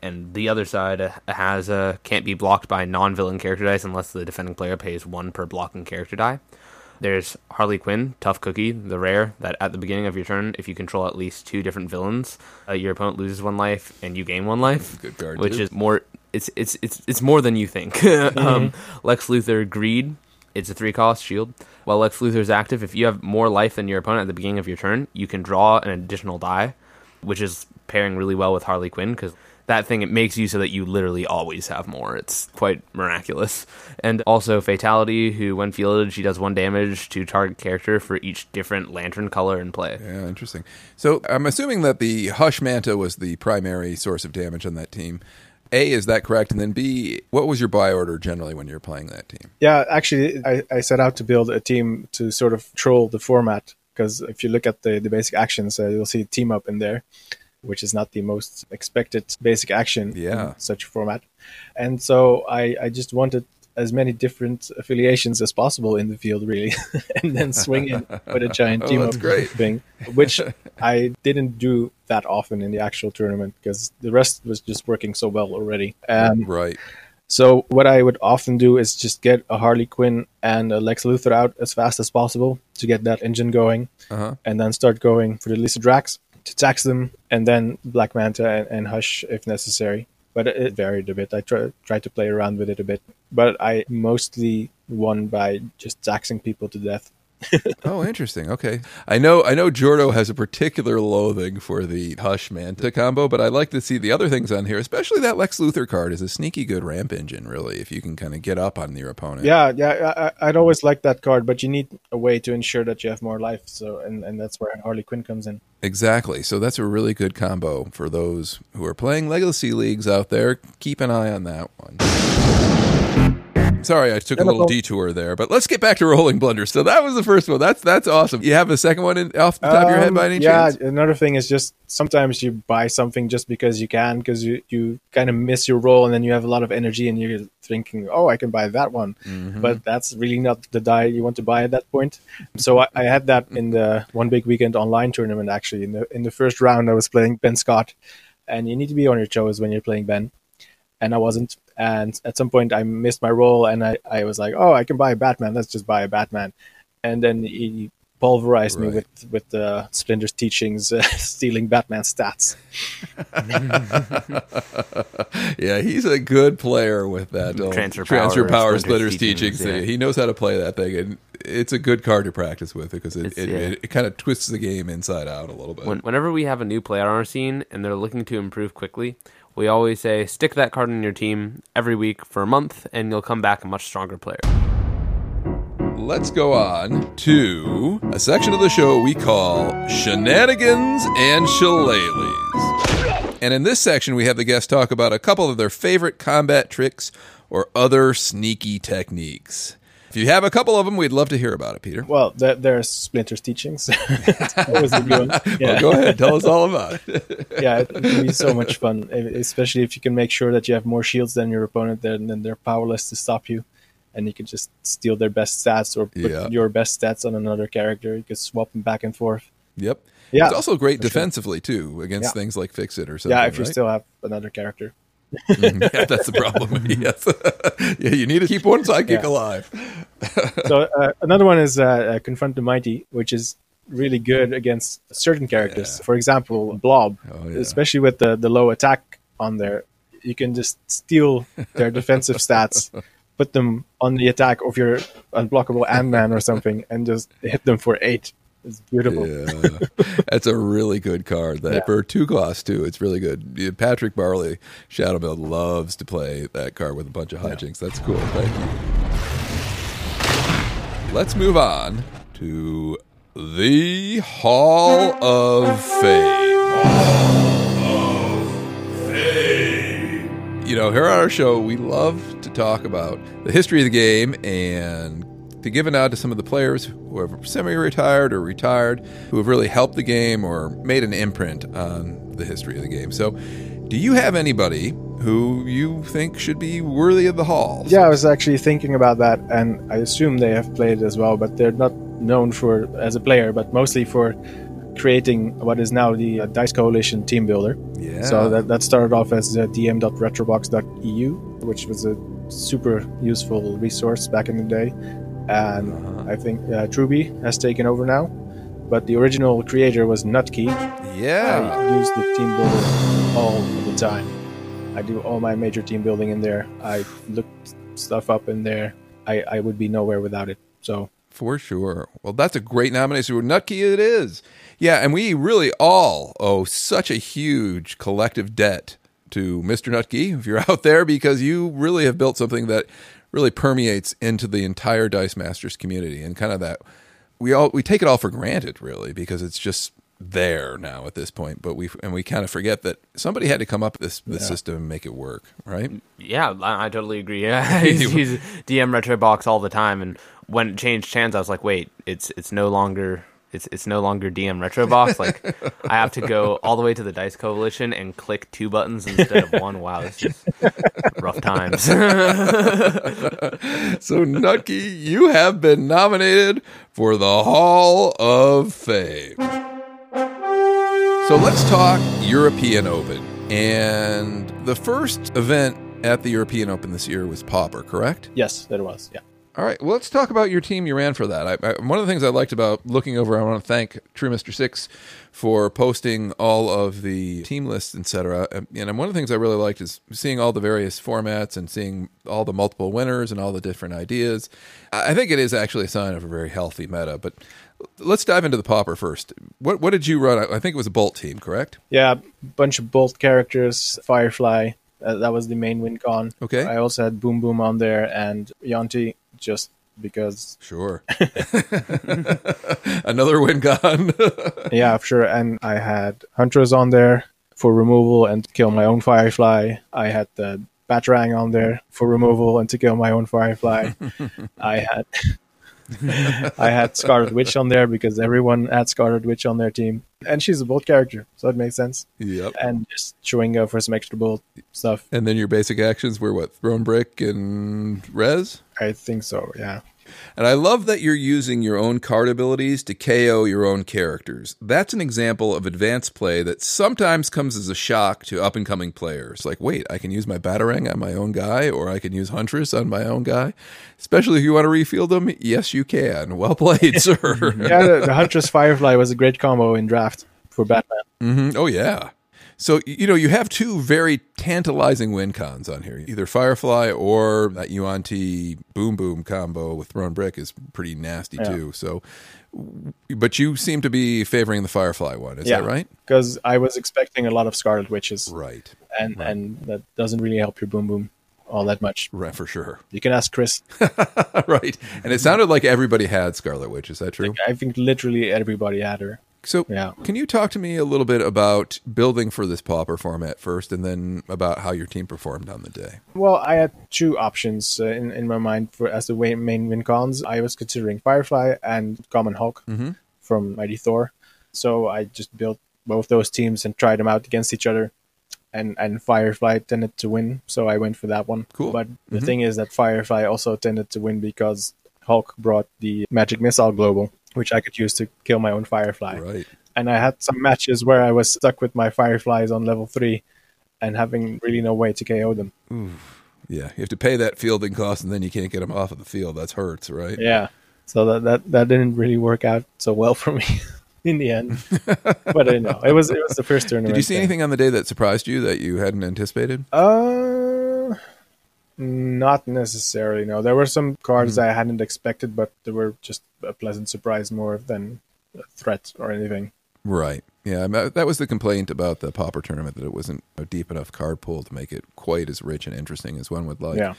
And the other side uh, has a can't be blocked by non-villain character dice unless the defending player pays one per blocking character die. There's Harley Quinn, Tough Cookie, the rare that at the beginning of your turn, if you control at least two different villains, uh, your opponent loses one life and you gain one life. Good card, which too. is more. It's it's it's it's more than you think. um, Lex Luthor Greed. It's a three cost shield. While Lex Luthor is active, if you have more life than your opponent at the beginning of your turn, you can draw an additional die, which is pairing really well with Harley Quinn because that thing it makes you so that you literally always have more. It's quite miraculous. And also Fatality, who when fielded, she does one damage to target character for each different lantern color in play. Yeah, interesting. So I'm assuming that the Hush Manta was the primary source of damage on that team. A, is that correct? And then B, what was your buy order generally when you were playing that team? Yeah, actually, I, I set out to build a team to sort of troll the format because if you look at the, the basic actions, uh, you'll see team up in there, which is not the most expected basic action Yeah. in such a format. And so I, I just wanted as many different affiliations as possible in the field, really, and then swing in with a giant Oh, team that's up great. thing, which I didn't do that often in the actual tournament because the rest was just working so well already. Um, Right. so what I would often do is just get a Harley Quinn and a Lex Luthor out as fast as possible to get that engine going, Uh-huh. and then start going for the Lyssa Draks to tax them, and then Black Manta and, and Hush if necessary. But it, varied a bit. I tried to play around with it a bit, but I mostly won by just taxing people to death. Oh, interesting. Okay. I know I know Jordo has a particular loathing for the Hush Manta combo, but I like to see the other things on here, especially that Lex Luthor card is a sneaky good ramp engine, really, if you can kind of get up on your opponent. Yeah, yeah, I, I- I'd always like that card, but you need a way to ensure that you have more life. So, and, and that's where Harley Quinn comes in. Exactly. So that's a really good combo for those who are playing Legacy Leagues out there. Keep an eye on that one. Sorry, I took a little detour there, but let's get back to Rolling Blunder. So that was the first one. That's that's awesome. You have a second one in, off the top of your head by any Um, yeah, chance? another thing is just sometimes you buy something just because you can, because you, you kind of miss your role and then you have a lot of energy and you're thinking, oh, I can buy that one. Mm-hmm. But that's really not the die you want to buy at that point. So I, I had that in the one big weekend online tournament, actually. In the, in the first round, I was playing Ben Scott, and you need to be on your toes when you're playing Ben. And I wasn't. And at some point, I missed my role, and I, I was like, oh, I can buy a Batman. Let's just buy a Batman. And then he pulverized me with with the Splinter's teachings, uh, stealing Batman stats. Yeah, he's a good player with that old Transfer transfer power, power Splinter's splitters teachings. teachings, yeah. He knows how to play that thing, and it's a good card to practice with because it, it, yeah. it, it kind of twists the game inside out a little bit. When, whenever we have a new player on our scene and they're looking to improve quickly, we always say stick that card in your team every week for a month, and you'll come back a much stronger player. Let's go on to a section of the show we call Shenanigans and Shillelaghs. And in this section, we have the guests talk about a couple of their favorite combat tricks or other sneaky techniques. If you have a couple of them, we'd love to hear about it, Peter. Well, there, there's Splinter's teachings. Always a good one. Yeah. Well, go ahead, tell us all about it. yeah, it can be so much fun, especially if you can make sure that you have more shields than your opponent, then, then they're powerless to stop you. And you can just steal their best stats or put Yeah. your best stats on another character. You can swap them back and forth. Yep. Yeah, It's also great for sure. defensively too against Yeah. things like Fixit or something. yeah, if you right? still have another character. Mm-hmm. yeah, that's the problem. yes. yeah, you need to keep one sidekick Yeah. alive. So uh, another one is uh, uh, confront the mighty, which is really good against certain characters. For example, Blob, Oh, yeah. especially with the, the low attack on there, you can just steal their defensive stats put them on the attack of your unblockable Ant Man or something, and just hit them for eight. It's beautiful. Yeah, that's a really good card. That Yeah. for two costs too. It's really good. Patrick Barley, Shadowbell loves to play that card with a bunch of hijinks. That's cool. Thank you. Let's move on to the Hall of Fame. You know, here on our show, we love to talk about the history of the game and to give a nod to some of the players who are semi-retired or retired who have really helped the game or made an imprint on the history of the game. So, do you have anybody who you think should be worthy of the hall? Yeah, I was actually thinking about that, and I assume they have played as well, but they're not known for as a player, but mostly for creating what is now the uh, Dice Coalition team builder. Yeah. So that, that started off as uh, dm.retrobox.eu, which was a super useful resource back in the day. And Uh-huh. I think uh, Truby has taken over now. But the original creator was Nutkey. yeah. I use the team builder all the time. I do all my major team building in there. I look stuff up in there. I, I would be nowhere without it. So For sure. Well, that's a great nomination. Nutkey it is. Yeah, and we really all owe such a huge collective debt to Mr. Nutkey, if you're out there, because you really have built something that really permeates into the entire Dice Masters community and kind of that we all we take it all for granted really because it's just there now at this point but we and we kind of forget that somebody had to come up with this, this system and make it work right Yeah, I, I totally agree. Yeah, he's, he's DM retro box all the time, and when it changed hands, I was like, wait, it's it's no longer it's it's no longer DM retro box. Like I have to go all the way to the Dice Coalition and click two buttons instead of one. Wow, it's just rough times. So, Nutkey, you have been nominated for the Hall of Fame. So, let's talk European Open. And the first event at the European Open this year was Pauper, correct? yes, it was. Yeah. All right, well, let's talk about your team you ran for that. I, I, one of the things I liked about looking over, I want to thank True Mister Six for posting all of the team lists, etc. And, and one of the things I really liked is seeing all the various formats and seeing all the multiple winners and all the different ideas. I I think it is actually a sign of a very healthy meta. But let's dive into the pauper first. What what did you run? I think it was a Bolt team, correct? Yeah, bunch of bolt characters, Firefly. Uh, that was the main win con. Okay. I also had Boom Boom on there and Yuan-Ti just because. Sure. Another win gone. yeah, for sure. And I had Huntress on there for removal and to kill my own Firefly. I had the Batarang on there for removal and to kill my own Firefly. I had. I had Scarlet Witch on there because everyone had Scarlet Witch on their team, and she's a bolt character, so it makes sense. yep. And just Chewinga for some extra bolt stuff. And then your basic actions were what? Thrown Brick and res? I think so. Yeah. And I love that you're using your own card abilities to KO your own characters. That's an example of advanced play that sometimes comes as a shock to up and coming players. Like, wait, I can use my Batarang on my own guy, or I can use Huntress on my own guy. Especially if you want to refield them, yes, you can. Well played, sir. Yeah, the, the Huntress Firefly was a great combo in draft for Batman. hmm Oh yeah. So you know you have two very tantalizing win cons on here. Either Firefly or that Yuan-Ti Boom Boom combo with Thrown Brick is pretty nasty Yeah. too. So, but you seem to be favoring the Firefly one. Is yeah, that right? Because I was expecting a lot of Scarlet Witches, Right. and and that doesn't really help your Boom Boom all that much. Right for sure. You can ask Chris. right. And it sounded like everybody had Scarlet Witch. Is that true? I think literally everybody had her. So, Yeah. can you talk to me a little bit about building for this pauper format first, and then about how your team performed on the day? Well, I had two options uh, in in my mind for as the wa- main win cons. I was considering Firefly and Common Hulk Mhm. from Mighty Thor. So I just built both those teams and tried them out against each other. And and Firefly tended to win, so I went for that one. Cool. But the thing is that Firefly also tended to win because Hulk brought the Magic Missile Global, which I could use to kill my own Firefly. Right. And I had some matches where I was stuck with my Fireflies on level three, and having really no way to KO them. Yeah, you have to pay that fielding cost, and then you can't get them off of the field. That's hurts, right? Yeah. So that that, that didn't really work out so well for me in the end. but I know it was it was the first tournament. Did you see thing. anything on the day that surprised you that you hadn't anticipated? Uh, Not necessarily. No, there were some cards hmm. I hadn't expected, but they were just a pleasant surprise more than a threat or anything. Right. Yeah, that was the complaint about the Pauper tournament that it wasn't a deep enough card pool to make it quite as rich and interesting as one would like. Yeah.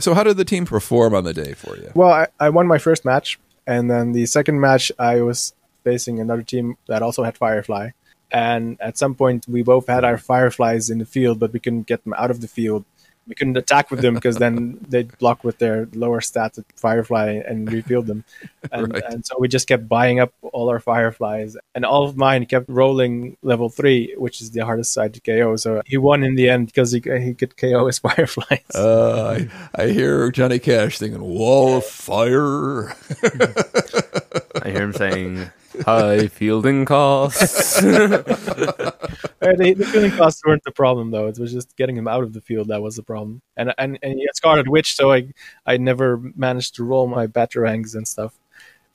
So, how did the team perform on the day for you? Well, I, I won my first match, and then the second match I was facing another team that also had Firefly. And at some point, we both had our Fireflies in the field, but we couldn't get them out of the field. We couldn't attack with them because then they'd block with their lower stats at Firefly and refield them. And, Right. and so we just kept buying up all our Fireflies. And all of mine kept rolling level three, which is the hardest side to KO. So he won in the end because he, he could KO his Fireflies. Uh, I, I hear Johnny Cash singing "Wall of Fire." I hear him saying high fielding costs. The, the fielding costs weren't the problem though. It was just getting him out of the field that was the problem. And and and he had Scarlet Witch, so I I never managed to roll my batarangs and stuff.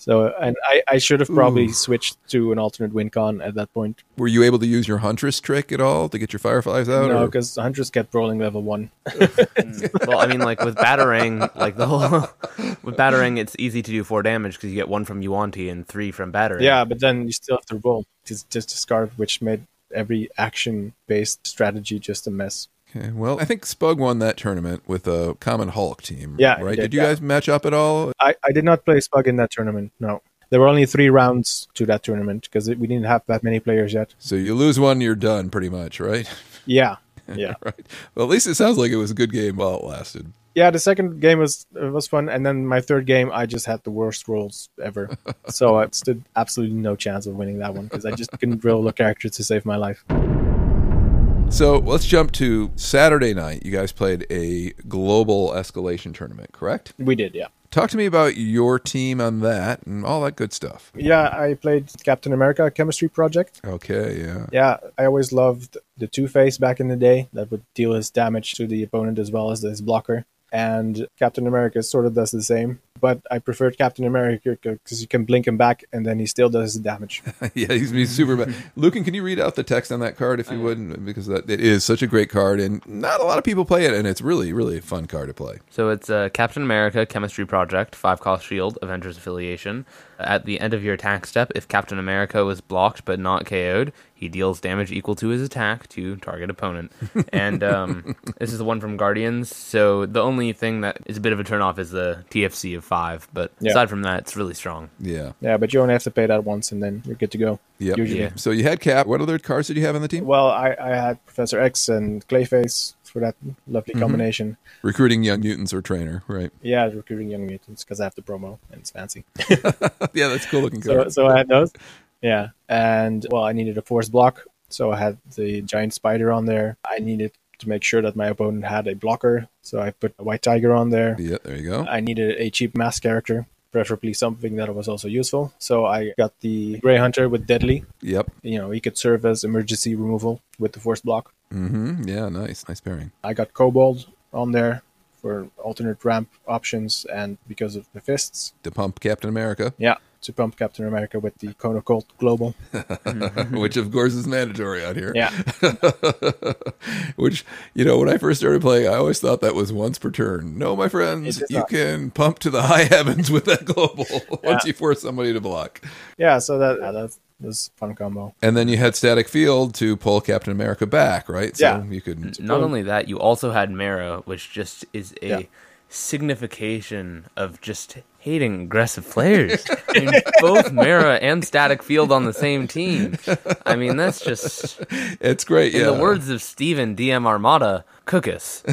So and I, I should have probably Ooh. switched to an alternate wincon at that point. Were you able to use your Huntress trick at all to get your Fireflies out? no, because Huntress kept rolling level one. Mm. well, I mean, like with Batarang, like the whole with Batarang, it's easy to do four damage because you get one from Yuan-Ti and three from Batarang. Yeah, but then you still have to roll. It's just a Scarlet Witch made every action based strategy just a mess. Okay, well, I think Spug won that tournament with a Common Hulk team. Yeah, right. did, Did you yeah. guys match up at all? I, I did not play Spug in that tournament. No. There were only three rounds to that tournament because we didn't have that many players yet. So you lose one, you're done, pretty much, right? Yeah, yeah, right. Well, at least it sounds like it was a good game while it lasted. yeah. The second game was was fun, and then my third game, I just had the worst rolls ever. so I stood absolutely no chance of winning that one because I just couldn't roll a character to save my life. So let's jump to Saturday night. You guys played a global escalation tournament, correct? We did, yeah. Talk to me about your team on that and all that good stuff. Yeah, I played Captain America Chemistry Project. Okay, yeah. Yeah, I always loved the Two Face back in the day that would deal his damage to the opponent as well as his blocker. And Captain America sort of does the same, but I preferred Captain America because you can blink him back and then he still does the damage. yeah, he's, he's super bad. Lucan, can you read out the text on that card if you would? Because that, it is such a great card, and not a lot of people play it, and it's really, really a fun card to play. So it's uh, Captain America Chemistry Project, five cost shield, Avengers affiliation. At the end of your attack step, if Captain America was blocked but not KO'd, he deals damage equal to his attack to target opponent. and um, this is the one from Guardians. So the only thing that is a bit of a turnoff is the TFC of five, but Yeah. aside from that, it's really strong. Yeah. yeah, but you only have to pay that once and then you're good to go. Yep. Usually. Yeah. So you had Cap. What other cards did you have on the team? Well, I, I had Professor X and Clayface for that lovely mm-hmm. combination. Recruiting young mutants or trainer, right? Yeah, recruiting young mutants because I have the promo and it's fancy. yeah, that's cool looking so, so I had those. Yeah, and well, I needed a force block, so I had the giant spider on there. I needed to make sure that my opponent had a blocker, so I put a white tiger on there. yeah, there you go. I needed a cheap mass character, preferably something that was also useful. So I got the Grey Hunter with Deadly. Yep. You know, he could serve as emergency removal with the force block. Mm-hmm. Yeah, nice, nice pairing. I got Kobold on there for alternate ramp options and because of the fists. To pump Captain America, Yeah, to pump Captain America with the Kona Colt Global. which of course is mandatory out here. Yeah. Which, you know, when I first started playing, I always thought that was once per turn. No, my friends, you not. can pump to the high heavens with that global once you force somebody to block. Yeah, so that yeah, that was fun combo. And then you had static field to pull Captain America back, right? So Yeah. you could. Not only that, you also had Mera, which just is a Yeah. Signification of just hating aggressive players. I mean, both Mera and Static Field on the same team. I mean, that's just, It's great. in yeah. the words of Steven DM Armada, cook us.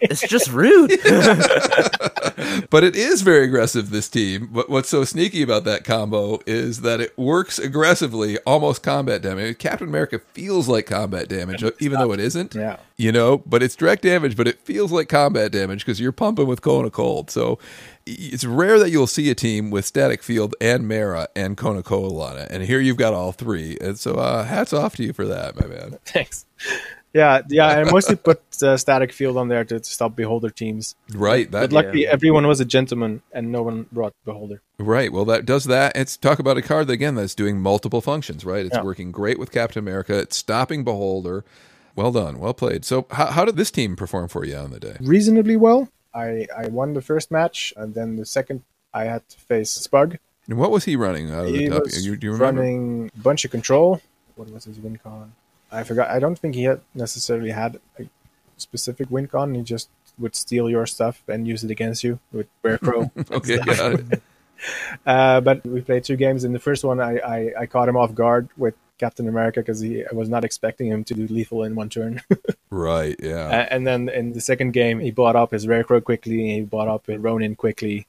It's just rude. But it is very aggressive, this team. But what's so sneaky about that combo is that it works aggressively, almost combat damage. Captain America feels like combat damage, even though it isn't. Yeah. You know, but it's direct damage, but it feels like combat damage because you're pumping with Kona Cold. So it's rare that you'll see a team with Static Field and Mera and Kona Cold on it. And here you've got all three. And so uh, hats off to you for that, my man. Thanks. Yeah, yeah. I mostly put uh, static field on there to, to stop beholder teams. Right. That, But luckily, everyone was a gentleman, and no one brought beholder. Right. Well, that does that. It's talk about a card that, again that's doing multiple functions. Right. It's Yeah. working great with Captain America. It's stopping Beholder. Well done. Well played. So, how, how did this team perform for you on the day? Reasonably well. I, I won the first match, and then the second I had to face Spug. And what was he running out of the He top? was You, do you remember? running a bunch of control. What was his win con? I forgot. I don't think he had necessarily had a specific win con. He just would steal your stuff and use it against you with Bear Crow. Okay, got it. Uh, but we played two games. In the first one, I, I, I caught him off guard with Captain America because he I was not expecting him to do lethal in one turn. Right. Yeah. A- and then in the second game, he bought up his Rare Crow quickly. He bought up his Ronin quickly.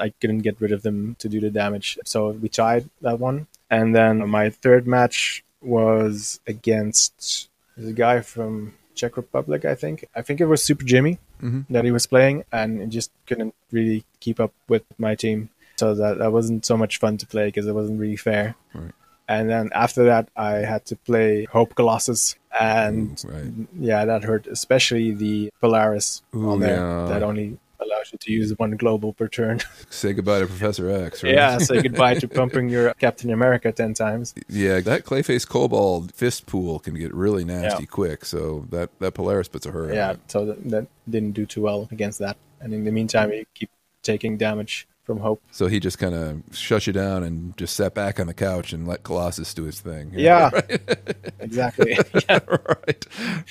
I couldn't get rid of them to do the damage, so we tied that one. And then my third match was against the guy from Czech Republic, I think. I think it was Super Jimmy Mhm. that he was playing, and he just couldn't really keep up with my team. So that, that wasn't so much fun to play because it wasn't really fair. Right. And then after that, I had to play Hope Colossus, and Right. yeah, that hurt, especially the Polaris Ooh, on there yeah. that only allows you to use one global per turn. Say goodbye to Professor X. Right? yeah, say goodbye to pumping your Captain America 10 times. Yeah, that Clayface Cobalt fist pool can get really nasty Yeah. quick. So that, that Polaris puts a hurt. Yeah, so that, that didn't do too well against that. And in the meantime, you keep taking damage from Hope. So he just kind of shuts you down and just sat back on the couch and let Colossus do his thing. Yeah, exactly. yeah. right.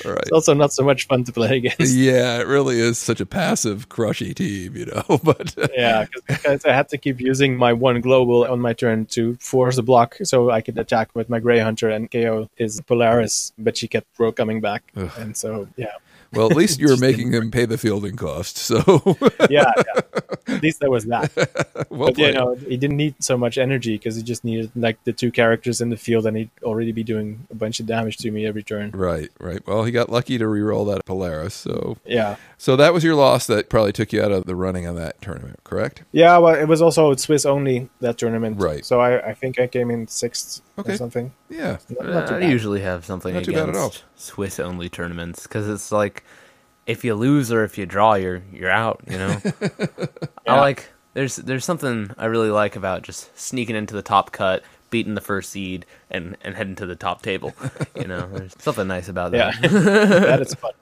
Right. It's also not so much fun to play against. Yeah, it really is such a passive, crushy team, you know. But Yeah, because I had to keep using my one global on my turn to force a block so I could attack with my Grey Hunter and KO his Polaris, but she kept coming back. Ugh. And so, yeah. Well, at least you were making him pay the fielding cost. So Yeah, yeah. At least there was that. well but, you know, he didn't need so much energy because he just needed like the two characters in the field and he'd already be doing a bunch of damage to me every turn. Right, right. Well, he got lucky to re-roll that Polaris. So, Yeah. so that was your loss that probably took you out of the running on that tournament, correct? Yeah, well, it was also Swiss only that tournament. Right. So I, I think I came in sixth Okay. or something. Yeah. Not, not too I bad. usually have something Not against at all. Swiss only tournaments because it's like if you lose or if you draw, you're you're out. You know, I like there's there's something I really like about just sneaking into the top cut, beating the first seed, and and heading to the top table. You know, there's something nice about that. Yeah. that. that is fun.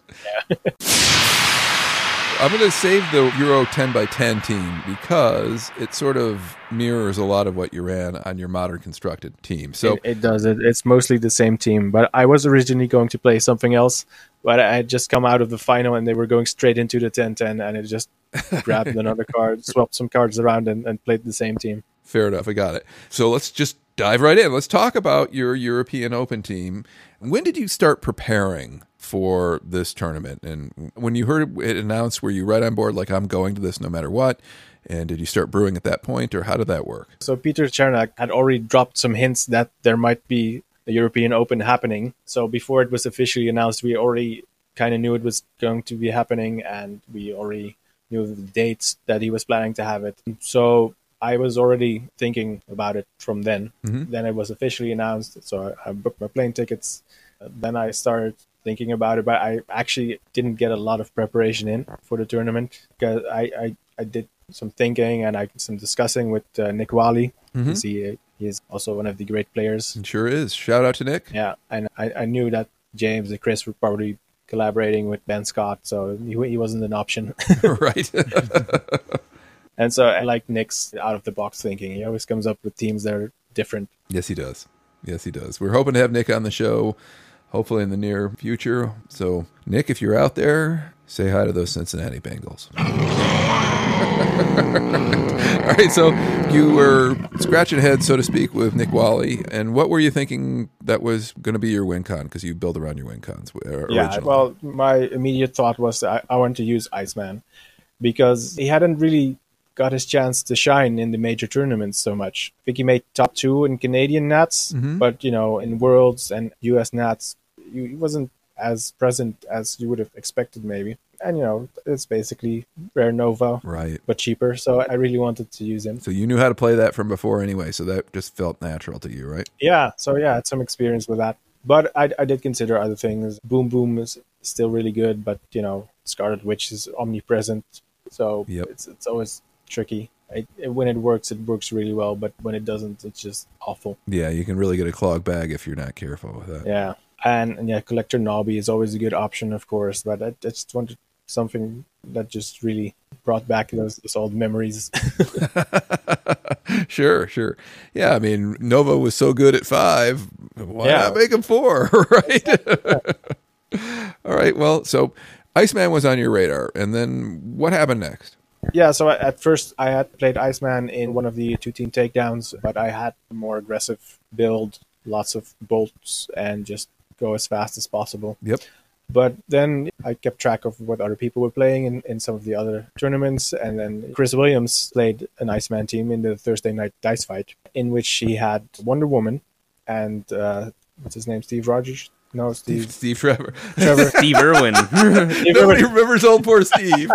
I'm going to save the Euro 10 by 10 team because it sort of mirrors a lot of what you ran on your modern constructed team. So, it, it does. It, it's mostly the same team. But I was originally going to play something else, but I had just come out of the final and they were going straight into the 10-10 and it just grabbed another card, swapped some cards around and, and played the same team. fair enough. I got it. So, let's just dive right in. Let's talk about your European Open team. When did you start preparing for this tournament? And when you heard it announced, were you right on board, like, I'm going to this no matter what? And did you start brewing at that point, or how did that work? So Peter Chernak had already dropped some hints that there might be a European Open happening. So before it was officially announced, we already kind of knew it was going to be happening, and we already knew the dates that he was planning to have it. So I was already thinking about it from then. Mhm. Then it was officially announced, so I, I booked my plane tickets. Then I started thinking about it, but I actually didn't get a lot of preparation in for the tournament because I, I, I did some thinking and I some discussing with uh, Nick Wally. Mhm. He he is also one of the great players. It sure is. Shout out to Nick. Yeah, and I, I knew that James and Chris were probably collaborating with Ben Scott, so he, he wasn't an option. right. and so I like Nick's out of the box thinking. He always comes up with teams that are different. Yes, he does. Yes, he does. We're hoping to have Nick on the show, hopefully in the near future. So, Nick, if you're out there, say hi to those Cincinnati Bengals. All right, so you were scratching ahead, so to speak, with Nick Wally, and what were you thinking that was going to be your win con? Because you build around your win cons. uh, Yeah, originally. well, my immediate thought was I, I want to use Iceman because he hadn't really got his chance to shine in the major tournaments so much. I think he made top two in Canadian Nats, Mhm. but you know, in Worlds and US Nats, he he wasn't as present as you would have expected, maybe. And you know, it's basically Rare Nova, right. but cheaper. So I really wanted to use him. So you knew how to play that from before anyway, so that just felt natural to you, right? Yeah, so yeah, I had some experience with that. But I, I did consider other things. Boom Boom is still really good, but you know, Scarlet Witch is omnipresent, so Yep. it's it's always tricky. When it works, it works really well, but when it doesn't, it's just awful. Yeah, you can really get a clog bag if you're not careful with that. Yeah, And, and yeah, Collector Nobby is always a good option, of course. But I, I just wanted something that just really brought back those, those old memories. sure, sure. Yeah, I mean, Nova was so good at five. Why Yeah. not make him four, right? All right. Well, so Iceman was on your radar, and then what happened next? Yeah, so at first I had played Iceman in one of the two team takedowns, but I had a more aggressive build, lots of bolts, and just go as fast as possible. Yep. But then I kept track of what other people were playing in, in some of the other tournaments, and then Chris Williams played an Iceman team in the Thursday night dice fight, in which he had Wonder Woman and uh, what's his name, Steve Rogers? No, Steve Steve Trevor. Trevor. Steve Irwin. Steve Nobody Irwin. remembers old poor Steve.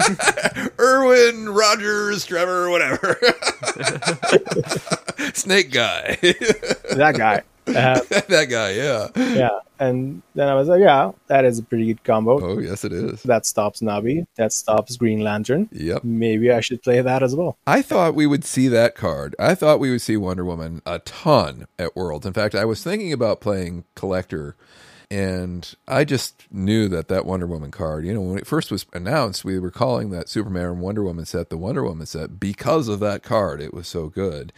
Irwin, Rogers, Trevor, whatever. Snake guy. that guy. Uh, that guy, yeah. yeah, and then I was like, yeah, that is a pretty good combo. Oh, yes, it is. That stops Nabi. That stops Green Lantern. Yep. Maybe I should play that as well. I thought we would see that card. I thought we would see Wonder Woman a ton at Worlds. In fact, I was thinking about playing Collector, and I just knew that that Wonder Woman card, you know, when it first was announced, we were calling that Superman and Wonder Woman set the Wonder Woman set because of that card. It was so good.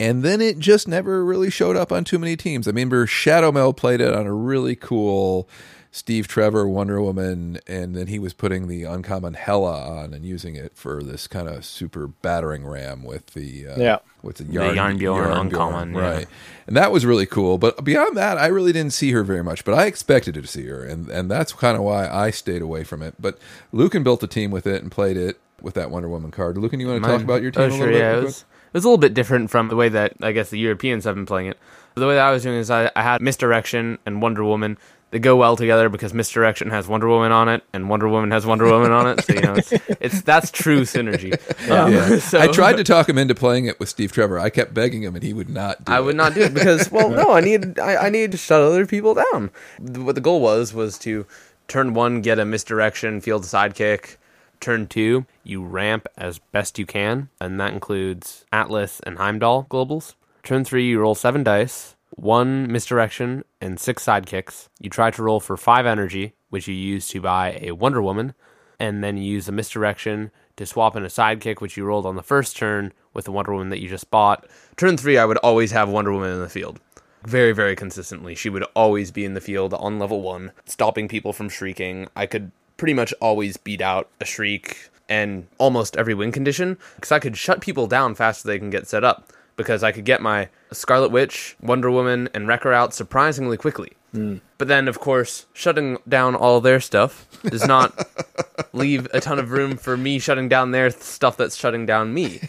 And then it just never really showed up on too many teams. I remember Shadow Mel played it on a really cool Steve Trevor Wonder Woman, and then he was putting the uncommon Hella on and using it for this kind of super battering ram with the uh, Yeah. what's the Yarn- Jarnbjorn uncommon, yeah. right? And that was really cool. But beyond that, I really didn't see her very much. But I expected to see her, and and that's kind of why I stayed away from it. But Lucan built a team with it and played it with that Wonder Woman card. Lucan, you want to talk about your team Oh, a sure, little bit? yeah. It was, it was a little bit different from the way that I guess the Europeans have been playing it. The way that I was doing is I, I had Misdirection and Wonder Woman. They go well together because Misdirection has Wonder Woman on it, and Wonder Woman has Wonder Woman on it. So you know, it's, it's that's true synergy. Um, Yeah. so- I tried to talk him into playing it with Steve Trevor. I kept begging him, and he would not. do I it. would not do it because, well, no, I need I, I need to shut other people down. What the goal was was to turn one get a misdirection field sidekick. Turn two, you ramp as best you can, and that includes Atlas and Heimdall globals. Turn three, you roll seven dice, one misdirection, and six sidekicks. You try to roll for five energy, which you use to buy a Wonder Woman, and then you use a misdirection to swap in a sidekick, which you rolled on the first turn with the Wonder Woman that you just bought. Turn three, I would always have Wonder Woman in the field. Very, very consistently. She would always be in the field on level one, stopping people from shrieking. I could pretty much always beat out a shriek and almost every win condition because I could shut people down faster than they can get set up because I could get my Scarlet Witch, Wonder Woman, and Wrecker out surprisingly quickly. Hmm. But then, of course, shutting down all their stuff does not leave a ton of room for me shutting down their stuff that's shutting down me.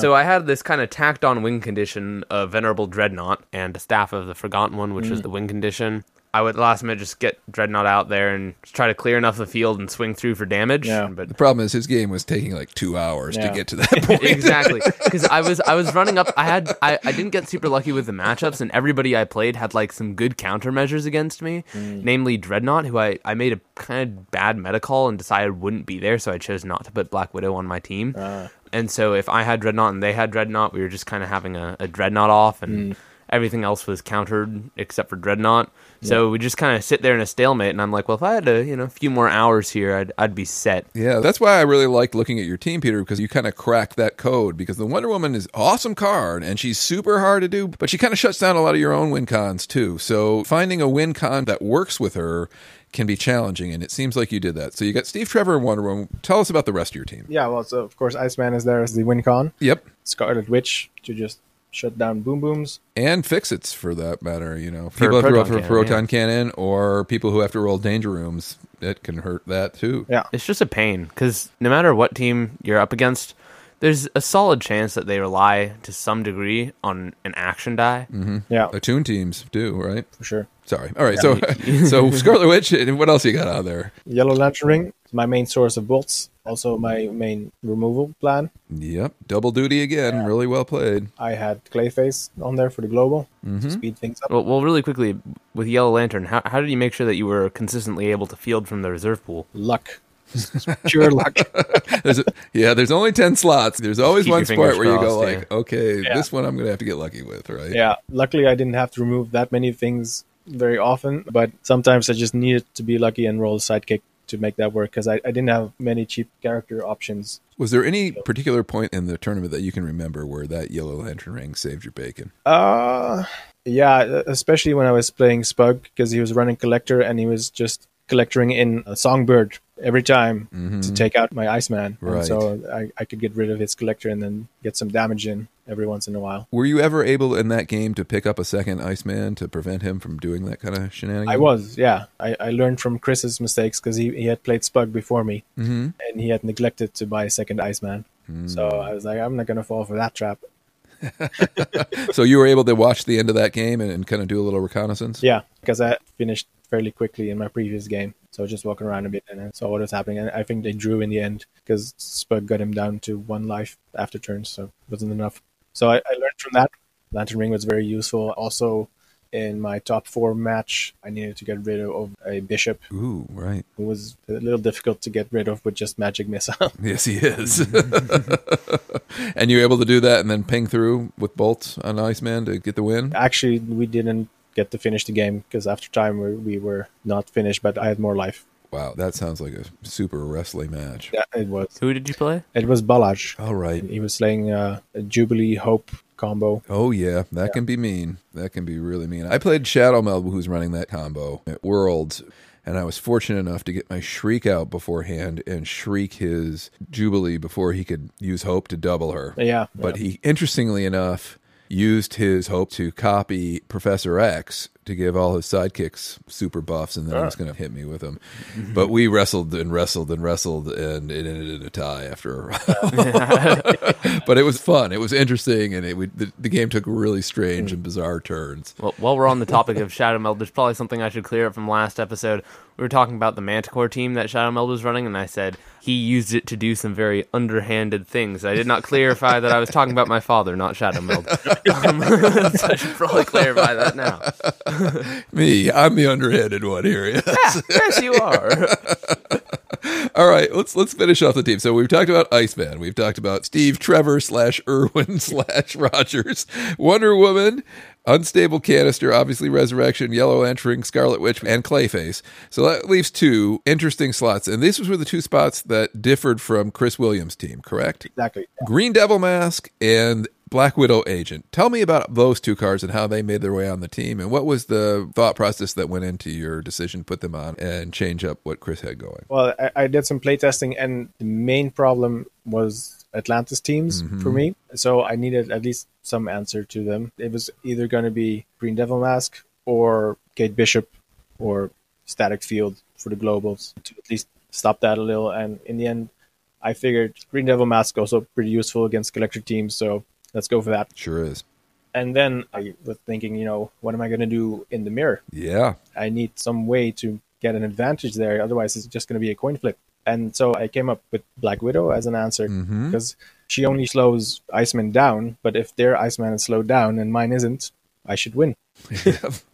So I had this kind of tacked on win condition of Venerable Dreadnought and Staff of the Forgotten One, which was hmm. the win condition. I would last minute just get Dreadnought out there and try to clear enough of the field and swing through for damage. Yeah. The problem is his game was taking like two hours to get to that point. exactly because I was I was running up. I had I, I didn't get super lucky with the matchups, and everybody I played had like some good countermeasures against me, mm. namely Dreadnought, who I I made a kind of bad meta call and decided wouldn't be there, so I chose not to put Black Widow on my team. Ah. And so if I had Dreadnought and they had Dreadnought, we were just kind of having a, a Dreadnought off, and mm. Everything else was countered except for Dreadnought. So we just kind of sit there in a stalemate, and I'm like, well, if I had a you know a few more hours here, I'd I'd be set. Yeah, that's why I really like looking at your team, Peter, because you kind of cracked that code. Because the Wonder Woman is awesome card, and she's super hard to do, but she kind of shuts down a lot of your own win cons too. So finding a win con that works with her can be challenging, and it seems like you did that. So you got Steve Trevor and Wonder Woman. Tell us about the rest of your team. Yeah, well, so of course Iceman is there as the win con. Yep, Scarlet Witch to just shut down boom booms. and Fixits for that matter. You know, For people have to roll for cannon, proton cannon, or people who have to roll danger rooms. It can hurt that too. Yeah, It's just a pain because no matter what team you're up against, there's a solid chance that they rely to some degree on an action die. Mm-hmm. yeah, Attune teams do, right? for sure. Sorry. All right. So, so Scarlet Witch. and What else you got out there? Yellow Lantern Ring, is my main source of bolts. Also, my main removal plan. Yep, double duty again. Really well played. I had Clayface on there for the global to mm-hmm. speed things up. Well, well, really quickly with Yellow Lantern, how, how did you make sure that you were consistently able to field from the reserve pool? Luck, pure luck. There's a, yeah, there's only ten slots. There's always Keep one spot fingers where you go crossed, like, okay, Yeah. this one I'm gonna have to get lucky with, right? Yeah, luckily I didn't have to remove that many things very often, but sometimes I just needed to be lucky and roll a sidekick to make that work because I, I didn't have many cheap character options. Was there any particular point in the tournament that you can remember where that yellow lantern ring saved your bacon? Uh, yeah, especially when I was playing Spug because he was running collector and he was just collecting in a songbird every time Mhm. to take out my Iceman. Right. And so I, I could get rid of his collector and then get some damage in every once in a while. Were you ever able in that game to pick up a second Iceman to prevent him from doing that kind of shenanigans? I was, yeah. I, I learned from Chris's mistakes because he, he had played Spug before me hmm and he had neglected to buy a second Iceman. So I was like, I'm not going to fall for that trap. So you were able to watch the end of that game and, and kind of do a little reconnaissance? Yeah, because I finished fairly quickly in my previous game. So just walking around a bit and I saw what was happening. And I think they drew in the end because Spug got him down to one life after turns, so it wasn't enough. So I, I learned from that. Lantern Ring was very useful. Also, in my top four match, I needed to get rid of a bishop Ooh, right. who was a little difficult to get rid of with just magic missile. Yes, he is. and you were able to do that and then ping through with bolts on Iceman to get the win? Actually, we didn't get to finish the game because after time we, we were not finished, but I had more life. Wow, that sounds like a super wrestling match. Yeah, it was. Who did you play? It was Balaj. All right. He was playing uh, a Jubilee Hope combo. Oh yeah, that can be mean. That can be really mean. I played Shadow Meld, who's running that combo at Worlds, and I was fortunate enough to get my Shriek out beforehand and shriek his Jubilee before he could use Hope to double her. Yeah, But he, interestingly enough, used his Hope to copy Professor X to give all his sidekicks super buffs, and then he was going to hit me with them. But we wrestled and wrestled and wrestled, and it ended in a tie after a while. but it was fun. It was interesting, and it would, the, the game took really strange and bizarre turns. Well, while we're on the topic of Shadow Meld, there's probably something I should clear up from last episode. We were talking about the Manticore team that Shadow Meld was running, and I said he used it to do some very underhanded things. I did not clarify that I was talking about my father, not Shadow Meld. Um, so I should probably clarify that now. Me, I'm the underhanded one here. Yes. Yes, you are. All right, let's let's finish off the team. So we've talked about Iceman, we've talked about Steve Trevor slash Irwin slash Rogers, Wonder Woman, Unstable Canister, obviously Resurrection, Yellow Entering, Scarlet Witch, and Clayface. So that leaves two interesting slots, and these were the two spots that differed from Chris Williams' team, correct? exactly. Green Devil Mask and Black Widow Agent. Tell me about those two cards and how they made their way on the team, and what was the thought process that went into your decision to put them on and change up what Chris had going. Well, I, I did some playtesting, and the main problem was Atlantis teams mm-hmm. for me. So I needed at least some answer to them. It was either going to be Green Devil Mask or Kate Bishop or Static Field for the globals to at least stop that a little. And in the end, I figured Green Devil Mask also pretty useful against collector teams. So let's go for that. Sure is. And then I was thinking, you know, what am I going to do in the mirror? Yeah. I need some way to get an advantage there. Otherwise, it's just going to be a coin flip. And so I came up with Black Widow as an answer Mhm. because she only slows Iceman down. But if their Iceman is slowed down and mine isn't, I should win.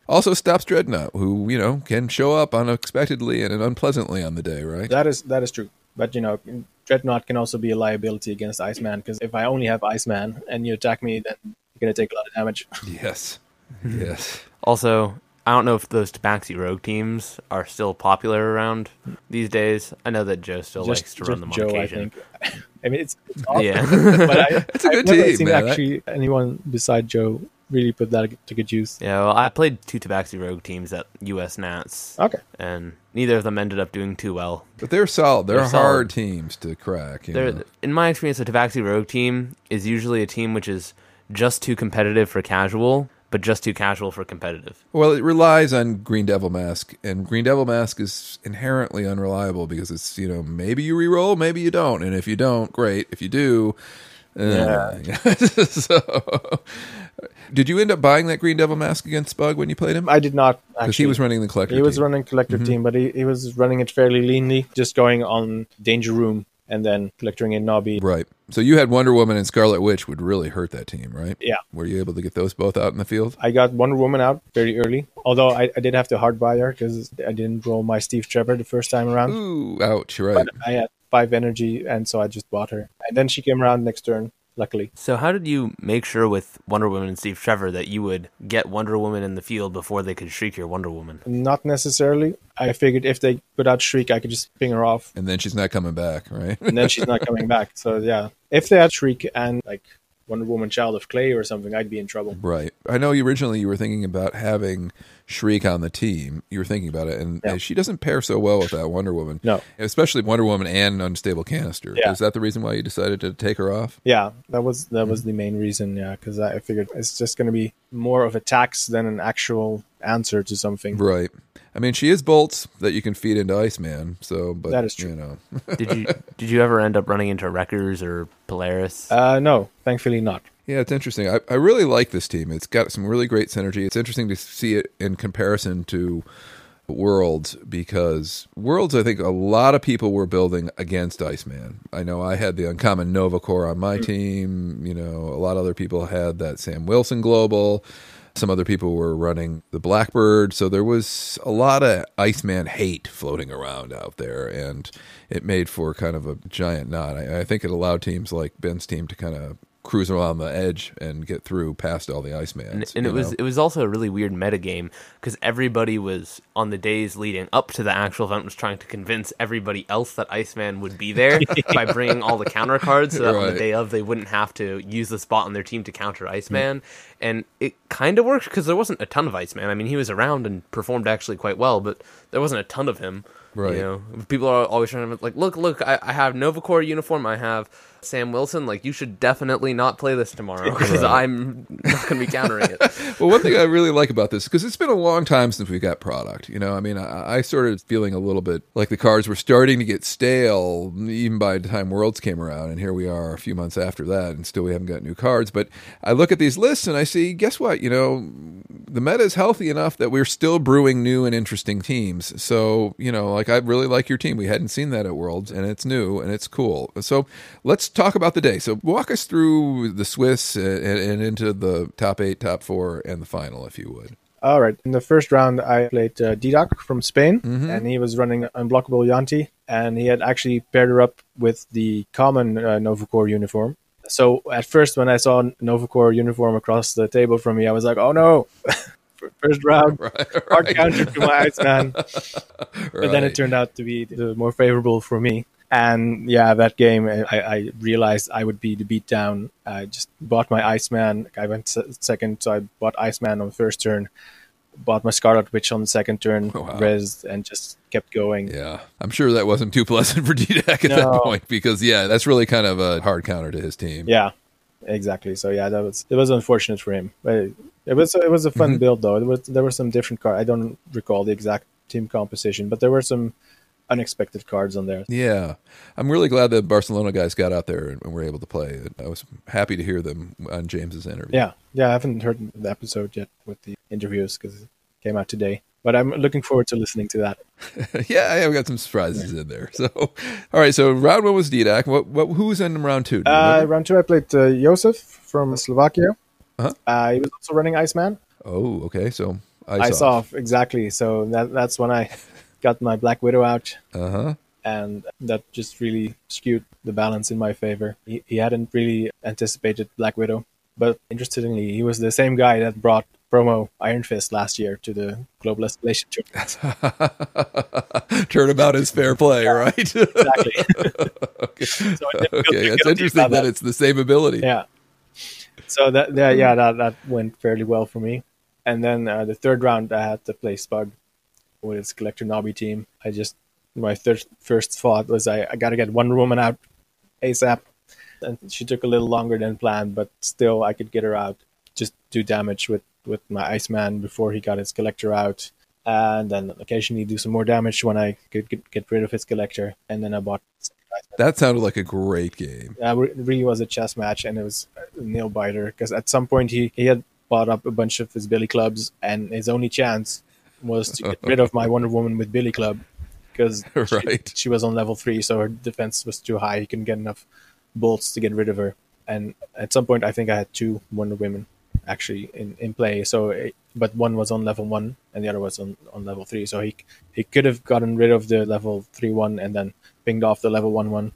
Also stops Dreadnought, who, you know, can show up unexpectedly and unpleasantly on the day, right? That is that is true. But you know, Dreadnought can also be a liability against Iceman because if I only have Iceman and you attack me, then you're going to take a lot of damage. Yes. Yes. Also, I don't know if those Tabaxi Rogue teams are still popular around these days. I know that Joe still likes to run them on Joe, occasion. I think. I mean, it's, it's awesome. Yeah. but I, It's a good I've never team, seen man. actually anyone beside Joe really put that to good use. Yeah, well, I played two Tabaxi Rogue teams at US Nats, Okay. and neither of them ended up doing too well. But they're solid. They're, They're hard solid. teams to crack. you know. in my experience, a Tabaxi Rogue team is usually a team which is just too competitive for casual, but just too casual for competitive. Well, it relies on Green Devil Mask, and Green Devil Mask is inherently unreliable because it's, you know, maybe you reroll, maybe you don't. And if you don't, great. If you do, uh, so, did you end up buying that Green Devil Mask against Bug when you played him? I did not Because actually. he was running the collector. He was team. running collector mm-hmm. team, but he, he was running it fairly leanly, just going on danger room and then collecting in Nobby. Right. So you had Wonder Woman and Scarlet Witch would really hurt that team, right? Yeah. Were you able to get those both out in the field? I got Wonder Woman out very early, although I, I did have to hard buy her because I didn't roll my Steve Trevor the first time around. Ooh, ouch! Right. I had five energy, and so I just bought her. And then she came around next turn, luckily. So, how did you make sure with Wonder Woman and Steve Trevor that you would get Wonder Woman in the field before they could shriek your Wonder Woman? Not necessarily. I figured if they put out Shriek, I could just ping her off, And then she's not coming back, right? and then she's not coming back. So yeah, if they had Shriek and like Wonder Woman, Child of Clay or something, I'd be in trouble. right. I know you originally you were thinking about having Shriek on the team. You were thinking about it, and Yeah. she doesn't pair so well with that Wonder Woman. No. Especially Wonder Woman and Unstable Canister. Yeah. Is that the reason why you decided to take her off? Yeah, that was that was mm-hmm. the main reason. Yeah, because I figured it's just going to be more of a tax than an actual answer to something. Right. I mean, she is bolts that you can feed into Iceman. So, but That is true. You know, Did you did you ever end up running into Wreckers or Polaris? Uh, no, thankfully not. Yeah, it's interesting. I, I really like this team. It's got some really great synergy. It's interesting to see it in comparison to Worlds because Worlds, I think a lot of people were building against Iceman. I know I had the uncommon Nova Core on my team. You know, a lot of other people had that Sam Wilson Global. Some other people were running the Blackbird. So there was a lot of Iceman hate floating around out there, and it made for kind of a giant knot. I, I think it allowed teams like Ben's team to kind of cruise around the edge and get through past all the Icemans. and, and you it was it was also a really weird metagame because everybody was on the days leading up to the actual event was trying to convince everybody else that Iceman would be there by bringing all the counter cards so that on the day of they wouldn't have to use the spot on their team to counter hmm. Iceman. And it kind of worked because there wasn't a ton of Iceman. I mean he was around and performed actually quite well but there wasn't a ton of him Right. you know? People are always trying to like look look I, I have Nova Corps uniform I have Sam Wilson like you should definitely not play this tomorrow because Right. I'm not going to be countering it well, one thing I really like about this because it's been a long time since we got product. You know, I mean, I, I started feeling a little bit like the cards were starting to get stale even by the time Worlds came around, and here we are a few months after that, and still we haven't got new cards. But I look at these lists and I see, guess what? You know, the meta is healthy enough that we're still brewing new and interesting teams. So, you know, like I really like your team. We hadn't seen that at Worlds, and it's new and it's cool. So let's talk about the day. So walk us through the Swiss and, and into the top eight, top four, and the final, if you would. All right. In the first round, I played uh, Didac from Spain, Mm-hmm. and he was running Unblockable Yuan-Ti, and he had actually paired her up with the common uh, Nova Corps uniform. So at first, when I saw Nova Corps uniform across the table from me, I was like, "Oh no!" first round, hard counter to my Iceman. But then it turned out to be the more favorable for me. And yeah, that game, I, I realized I would be the beatdown. I just bought my Iceman. I went second, so I bought Iceman on the first turn. Bought my Scarlet Witch on the second turn, oh, Wow. res, and just kept going. Yeah, I'm sure that wasn't too pleasant for Didac at No. that point because yeah, that's really kind of a hard counter to his team. Yeah, exactly. So yeah, that was it was unfortunate for him, but it was it was a fun mm-hmm. build though. There was there were some different cards. I don't recall the exact team composition, but there were some unexpected cards on there. Yeah, I'm really glad the Barcelona guys got out there and were able to play. I was happy to hear them on James's interview. Yeah, yeah. I haven't heard the episode yet with the interviews because it came out today. But I'm looking forward to listening to that. yeah, I have got some surprises in there. So, all right, so round one was Didac. What, what, who was in round two? Uh, round two, I played uh, Josef from Slovakia. Uh-huh. Uh, he was also running Iceman. oh, okay. So I saw exactly. So that that's when I got my Black Widow out. Uh huh. and that just really skewed the balance in my favor. He, he hadn't really anticipated Black Widow, but interestingly, he was the same guy that brought promo Iron Fist last year to the Global Escalation Tournament. Turnabout is fair play, right? exactly. okay, So I didn't feel okay. that's interesting that that. it's the same ability. yeah. So that yeah, yeah that that went fairly well for me. And then uh, the third round, I had to play Spug with his Collector Nobby team. I just my third, first thought was I, I got to get Wonder Woman out ASAP. And she took a little longer than planned, but still I could get her out. Just do damage with with my Iceman before he got his Collector out, and then occasionally do some more damage when I could get, get rid of his Collector. And then I bought. That sounded like a great game. Uh, it really was a chess match, and it was a nail biter because at some point he, he had bought up a bunch of his Billy clubs, and his only chance was to get rid of my Wonder Woman with Billy Club because Right. she, she was on level three, so her defense was too high. He couldn't get enough bolts to get rid of her. And at some point, I think I had two Wonder Women actually in, in play. So, it, but one was on level one, and the other was on, on level three. So he he could have gotten rid of the level three one and then pinged off the level one one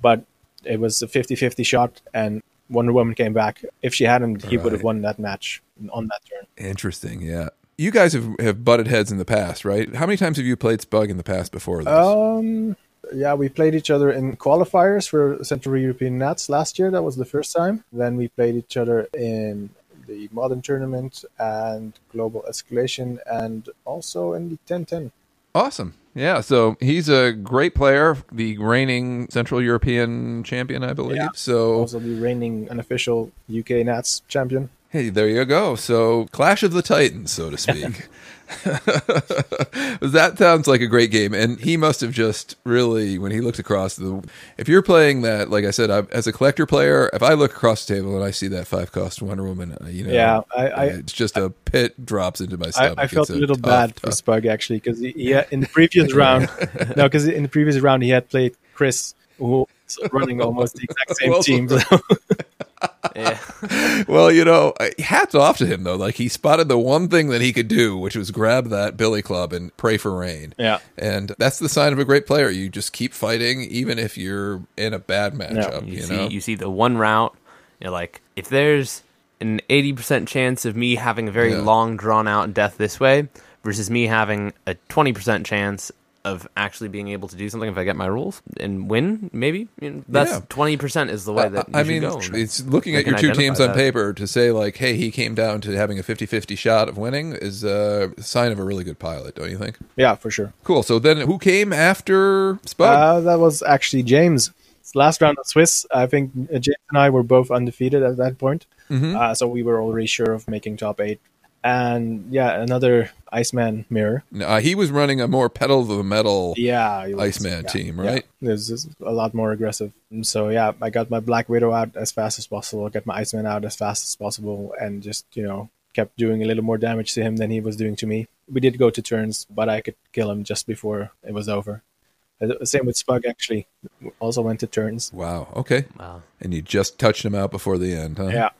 but it was a 50-50 shot and Wonder Woman came back. If she hadn't, he would have won that match on that turn. Interesting. Yeah. You guys have, have butted heads in the past, right? How many times have you played Spug in the past before this? Um, yeah, we played each other in qualifiers for Central European Nats last year. That was the first time. Then we played each other in the Modern Tournament and Global Escalation, and also in the 1010. Awesome. Yeah. So he's a great player, the reigning Central European champion, I believe. Yeah. So Also the reigning unofficial UK Nats champion. Hey, there you go. So, Clash of the Titans, so to speak. that sounds like a great game, and he must have just really, when he looked across the. If you're playing that, like I said, I, as a collector player, if I look across the table and I see that five cost Wonder Woman, uh, you know, Yeah, I- I- it's just a pit drops into my stomach. I felt It's a little tough, bad for Spug actually because he, he in the previous round, no, because in the previous round he had played Chris, who was running almost the exact same Well- team. Yeah. Well, you know, hats off to him though. Like he spotted the one thing that he could do, which was grab that billy club and pray for rain. Yeah. and that's the sign of a great player. You just keep fighting, even if you're in a bad matchup. You, You, see, know, you see the one route. You're like, if there's an eighty percent chance of me having a very Yeah. long, drawn out death this way, versus me having a twenty percent chance of actually being able to do something if I get my rules and win, maybe you know, that's twenty percent is the way that you I mean, go. it's looking They at your two identify teams on that. paper to say like, "Hey, he came down to having a 50-50 shot of winning" is a sign of a really good pilot, don't you think? yeah, for sure. Cool. So then, who came after Spug? Uh, that was actually James. Last round of Swiss, I think uh, James and I were both undefeated at that point. Mm-hmm. Uh, so we were already sure of making top eight. And yeah, another Iceman mirror. uh, he was running a more pedal to the metal. Yeah, was- Iceman yeah, team, yeah. right? It was just a lot more aggressive. And So yeah, I got my Black Widow out as fast as possible, got my Iceman out as fast as possible, and just you know kept doing a little more damage to him than he was doing to me. We did go to turns, but I could kill him just before it was over. Same with Spug actually. Also went to turns. Wow. Okay. Wow. And you just touched him out before the end, huh? Yeah, yeah,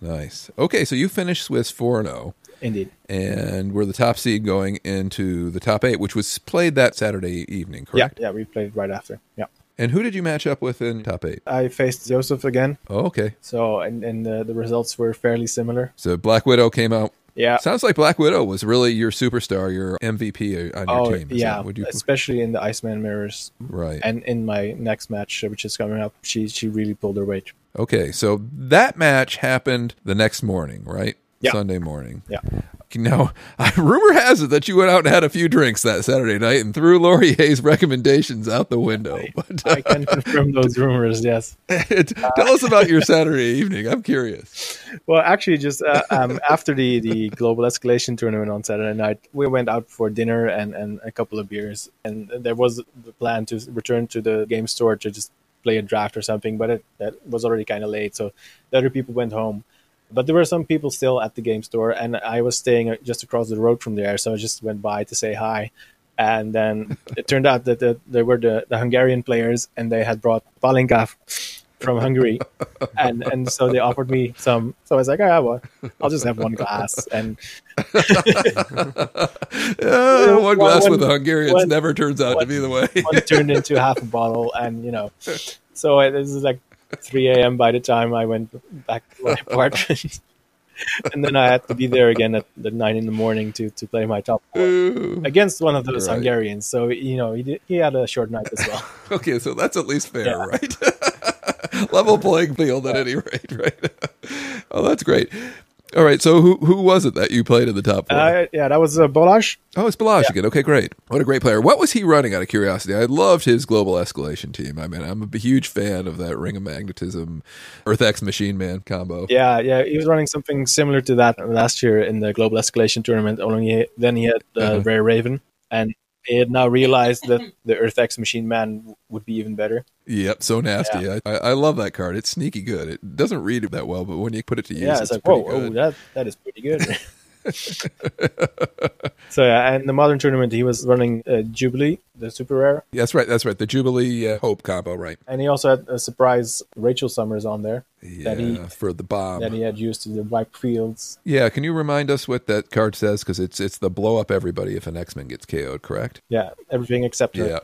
Nice. Okay, so you finished Swiss four and zero, indeed. and we're the top seed going into the top eight, which was played that Saturday evening, correct? Yeah, yeah, we played right after. Yeah, And who did you match up with in top eight? I faced Joseph again. Oh, okay. So and and the, the results were fairly similar. So Black Widow came out. Yeah. Sounds like Black Widow was really your superstar, your MVP on your Oh team. Is yeah, would you especially in the Iceman mirrors. right? And in my next match, uh, which is coming up, she she really pulled her weight. Okay, so that match happened the next morning, right? Yeah. Sunday morning. Yeah. Now, rumor has it that you went out and had a few drinks that Saturday night and threw Laurier's recommendations out the window. But I can confirm those rumors. Yes. tell us about your Saturday evening. I'm curious. Well, actually, just uh, um, after the the global escalation tournament on Saturday night, we went out for dinner and and a couple of beers, and there was the plan to return to the game store to just play a draft or something, but it that was already kind of late, so the other people went home. But there were some people still at the game store, and I was staying uh, just across the road from there, so I just went by to say hi. And then it turned out that the, they were the, the Hungarian players, and they had brought Palinka from Hungary, and and so they offered me some. So I was like, ah, well, I'll just have one glass, and Uh, one glass one- with the Hungarians one- never turns out to be the way. one turned into half a bottle, and you know, so it was like 3 a.m. by the time I went back to my apartment. and then I had to be there again at the nine in the morning to, to play my top Ooh. against one of those Right. Hungarians. So you know he did, he had a short night as well. Okay, so that's at least fair, Yeah. right? Level playing field at any rate, right? oh, that's great. All right, so who who was it that you played in the top four? Uh, yeah, that was uh, Balazs. oh, it's Balazs again. Okay, great. What a great player. What was he running out of curiosity? I loved his global escalation team. I mean, I'm a huge fan of that Ring of Magnetism, Earth X Machine Man combo. Yeah, yeah, he was running something similar to that last year in the Global Escalation Tournament. Only he, then he had uh, Uh-huh. Rare Raven, and he had now realized that the Earth X Machine Man would be even better. Yep, so nasty. I, I, I love that card. It's sneaky good. It doesn't read that well, but when you put it to use, yeah, it's, it's like pretty whoa, oh, that that is pretty good. so yeah, and the modern tournament he was running uh, Jubilee, the super rare, That's right. That's right. The Jubilee uh, Hope combo, right? and he also had a surprise Rachel Summers on there. Yeah, he- for the bomb. that he had used to the wipe fields. yeah, can you remind us what that card says? Because it's it's the blow up everybody if an X Men gets KO'd, correct? Yeah, everything except her. Yeah.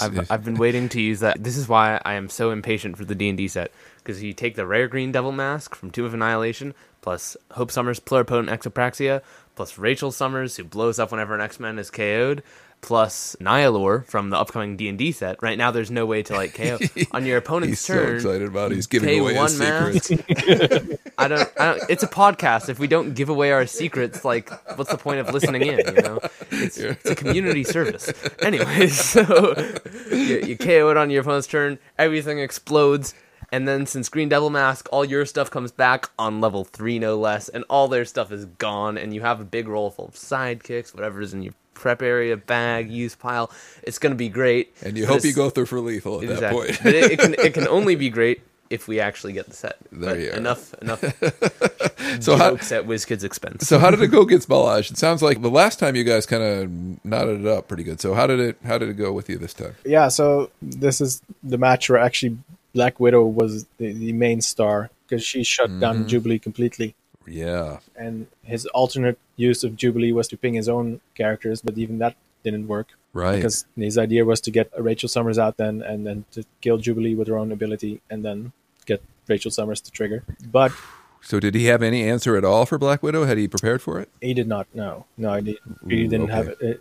I've, I've been waiting to use that. This is why I am so impatient for the D and D set because you take the rare green devil mask from Tomb of Annihilation, plus Hope Summers pluripotent exopraxia, plus Rachel Summers who blows up whenever an X Men is KO'd, plus Nihiloor from the upcoming D and D set. Right now, there's no way to like KO on your opponent's turn. He's so excited about it. He's giving away his one mask. secrets. I don't, I don't. It's a podcast. If we don't give away our secrets, like, what's the point of listening in? You know, it's, it's a community service. Anyway, so you, you KO it on your opponent's turn. Everything explodes, and then since Green Devil Mask, all your stuff comes back on level three, no less, and all their stuff is gone, and you have a big roll full of sidekicks, whatever's in your prep area, bag, use pile. It's gonna be great. And you But hope you go through for lethal at that point. but it, it can it can only be great if we actually get the set. There But you are. enough enough so how jokes at WizKids expense. so how did it go against Balazs? It sounds like the last time you guys kind of knotted it up pretty good. So how did it how did it go with you this time? Yeah, so this is the match where actually Black Widow was the, the main star because she shut Mm-hmm. down Jubilee completely. Yeah. And his alternate use of Jubilee was to ping his own characters, but even that didn't work Right. because his idea was to get Rachel Summers out then and then to kill Jubilee with her own ability and then get Rachel Summers to trigger. But so did he have any answer at all for Black Widow? Had he prepared for it? he did not No, No, I did, really Ooh, didn't okay. have it.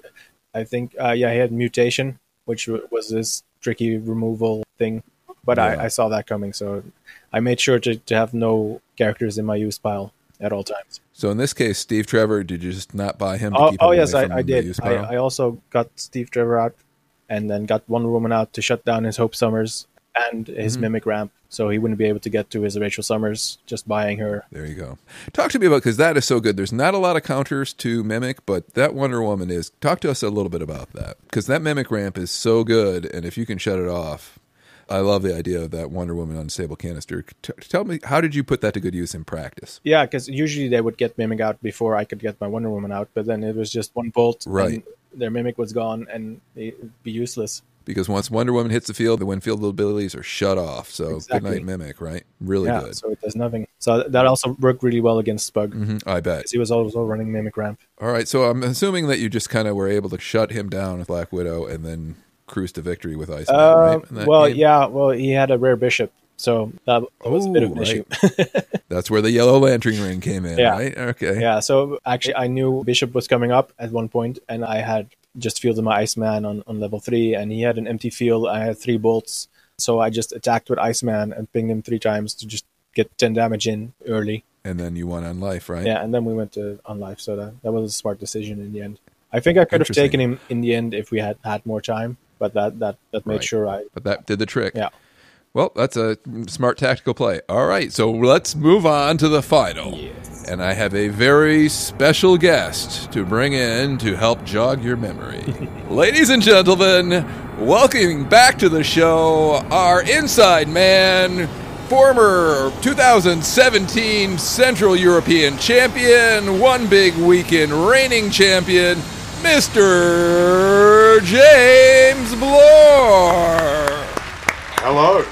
I think, uh, yeah, he had mutation, which was this tricky removal thing. But Yeah. I, I saw that coming, so I made sure to, to have no characters in my use pile at all times. So in this case, Steve Trevor, did you just not buy him? To Oh, keep oh yes, I, I did. I? I also got Steve Trevor out, and then got Wonder Woman out to shut down his Hope Summers and his Mm-hmm. Mimic ramp, so he wouldn't be able to get to his Rachel Summers just buying her. There you go. Talk to me about because that is so good. There's not a lot of counters to Mimic, but that Wonder Woman is. Talk to us a little bit about that because that Mimic ramp is so good, and if you can shut it off, I love the idea of that Wonder Woman unstable canister. T- tell me, how did you put that to good use in practice? Yeah, because usually they would get Mimic out before I could get my Wonder Woman out, but then it was just one bolt, Right. and their Mimic was gone, and it'd be useless. Because once Wonder Woman hits the field, the when fielded abilities are shut off. So Exactly. good night Mimic, right? Really yeah, good. so it does nothing. So that also worked really well against Spug Mm-hmm, I bet. because he was also running Mimic ramp. All right, so I'm assuming that you just kind of were able to shut him down with Black Widow and then cruise to victory with Iceman, Uh, right? well, game? yeah, well, he had a rare bishop, so that, was a bit of an Oh, issue. That's where the Yellow Lantern ring came in, Yeah. right? Okay. yeah, so actually, I knew Bishop was coming up at one point, and I had just fielded my Iceman on, on level three, and he had an empty field. I had three bolts, so I just attacked with Iceman and pinged him three times to just get 10 damage in early. And then you won on life, right? Yeah, and then we went to on life, so that, that was a smart decision in the end. I think I could have taken him in the end if we had had more time, but that that, that made Right. sure I. But that did the trick. Yeah. Well, that's a smart tactical play. All right, so let's move on to the final. And I have a very special guest to bring in to help jog your memory. Ladies and gentlemen, welcoming back to the show our inside man, former 2017 Central European champion, one big weekend reigning champion, Mr. James Bloor. Hello.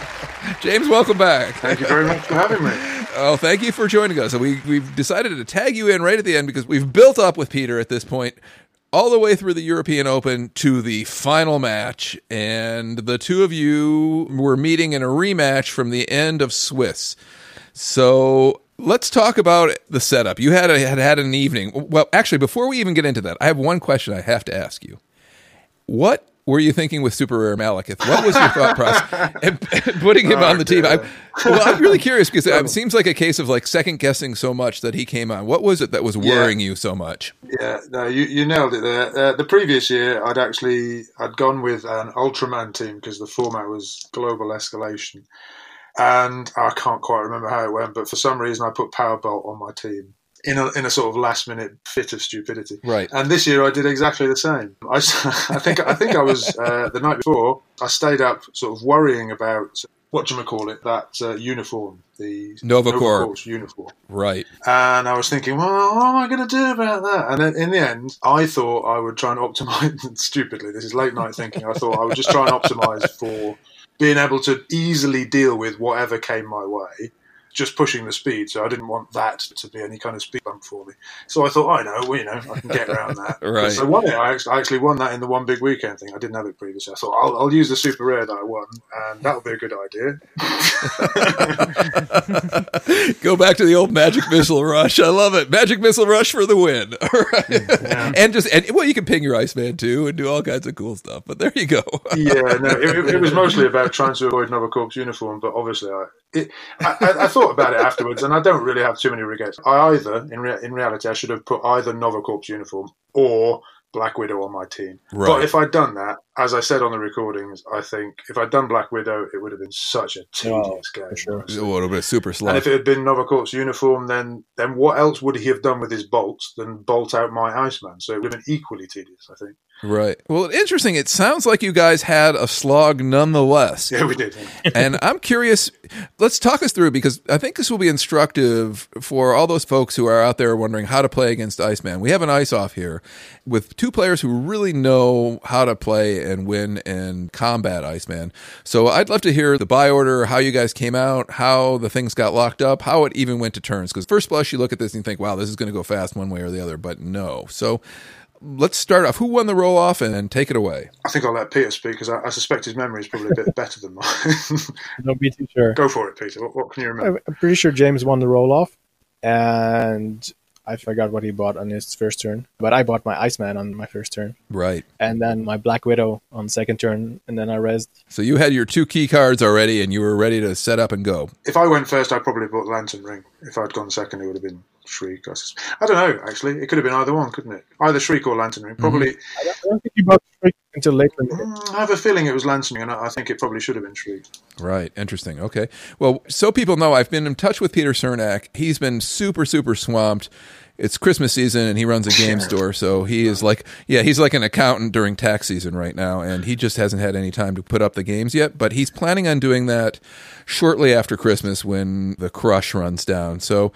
James, welcome back. Thank you very much for having me. Oh, thank you for joining us. We we've decided to tag you in right at the end because we've built up with Peter at this point, all the way through the European Open to the final match, and the two of you were meeting in a rematch from the end of Swiss. So let's talk about the setup. You had a, had had an evening. Well, actually, before we even get into that, I have one question I have to ask you. What were you thinking with Super Rare Malekith? What was your thought process and putting him on the team? I, well, I'm really curious because it seems like a case of like second guessing so much that he came on. What was it that was worrying you so much? Yeah, no, you, you nailed it there. Uh, the previous year, I'd actually I'd gone with an Ultraman team because the format was global escalation, and I can't quite remember how it went, but for some reason I put Powerbolt on my team in a in a sort of last minute fit of stupidity. Right. And this year I did exactly the same. I, I think I think I was uh, the night before. I stayed up, sort of worrying about what do you call it that uh, uniform, the Nova Corps. Uniform. Right. And I was thinking, well, what am I going to do about that? And then in the end, I thought I would try and optimize. stupidly, this is late night thinking. I thought I would just try and optimize for being able to easily deal with whatever came my way. Just pushing the speed. So I didn't want that to be any kind of speed bump for me. So I thought, oh, I know, well, you know, I can get around that. Right. So I won it. I actually, won that in the one big weekend thing. I didn't have it previously. I thought I'll, I'll use the super rare that I won, and that'll be a good idea. Go back to the old Magic Missile Rush. I love it. Magic Missile Rush for the win. All right. And just and well, you can ping your Iceman too and do all kinds of cool stuff. But there you go. yeah, no, it, it was mostly about trying to avoid Nova Corps uniform, but obviously I, it, I, I, thought about it afterwards, and I don't really have too many regrets. I either, in rea- in reality, I should have put either Nova Corps uniform or Black Widow on my team. Right. But if I'd done that, as I said on the recordings, I think if I'd done Black Widow, it would have been such a tedious Oh, game. for sure. It would have been super And if it had been Nova Corps uniform, then then what else would he have done with his bolts than bolt out my Iceman? So it would have been equally tedious, I think. Right. Well, interesting. It sounds like you guys had a slog nonetheless. Yeah, we did. and I'm curious. Let's talk us through because I think this will be instructive for all those folks who are out there wondering how to play against Iceman. We have an ice off here with two players who really know how to play and win and combat Iceman. So I'd love to hear the buy order, how you guys came out, how the things got locked up, how it even went to turns. Because first blush, you look at this and you think, "Wow, this is going to go fast one way or the other," but no. So. Let's start off. Who won the roll off and, and take it away? I think I'll let Peter speak because I, I suspect his memory is probably a bit better than mine. Don't be too sure. Go for it, Peter. What, what can you remember? I'm pretty sure James won the roll off, and I forgot what he bought on his first turn. But I bought my Iceman on my first turn, Right. and then my Black Widow on second turn, and then I rezzed. So you had your two key cards already, and you were ready to set up and go. If I went first, I probably bought Lantern Ring. If I'd gone second, it would have been Shriek. I, I don't know, actually. It could have been either one, couldn't it? Either Shriek or Lantern Ring. Probably. I don't, I don't think you bought Shriek until later in the game. Mm, I have a feeling it was Lantern Ring, and I I think it probably should have been Shriek. Right. Interesting. Okay. Well, so people know, I've been in touch with Peter Cernak. He's been super, super swamped. It's Christmas season, and he runs a game store, so he is like, yeah, he's like an accountant during tax season right now, and he just hasn't had any time to put up the games yet. But he's planning on doing that shortly after Christmas when the crush runs down. So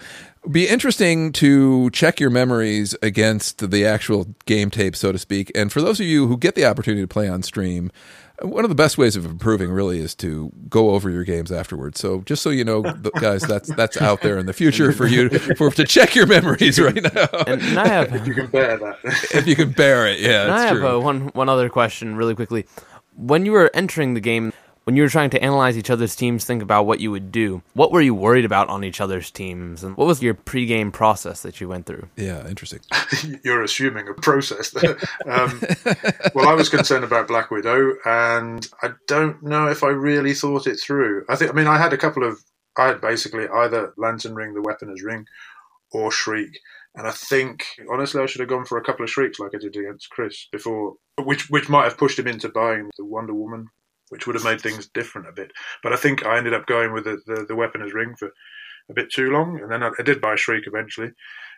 be interesting to check your memories against the actual game tape, so to speak. And for those of you who get the opportunity to play on stream, one of the best ways of improving really is to go over your games afterwards. So just so you know, guys, that's that's out there in the future for you for to check your memories right now And, and I have if You can bear that. if you can bear it. Yeah, And I have true. uh, one one other question, really quickly. When you were entering the game, when you were trying to analyze each other's teams, think about what you would do. What were you worried about on each other's teams, and what was your pre-game process that you went through? yeah, interesting. You're assuming a process there. Um, well, I was concerned about Black Widow, and I don't know if I really thought it through. I think, I mean, I had a couple of, I had basically either Lantern Ring, the weaponer's ring, or Shriek. And I think, honestly, I should have gone for a couple of Shrieks like I did against Chris before, which which might have pushed him into buying the Wonder Woman, which would have made things different a bit. But I think I ended up going with the, the, the weaponer's ring for a bit too long, and then I, I did buy Shriek eventually.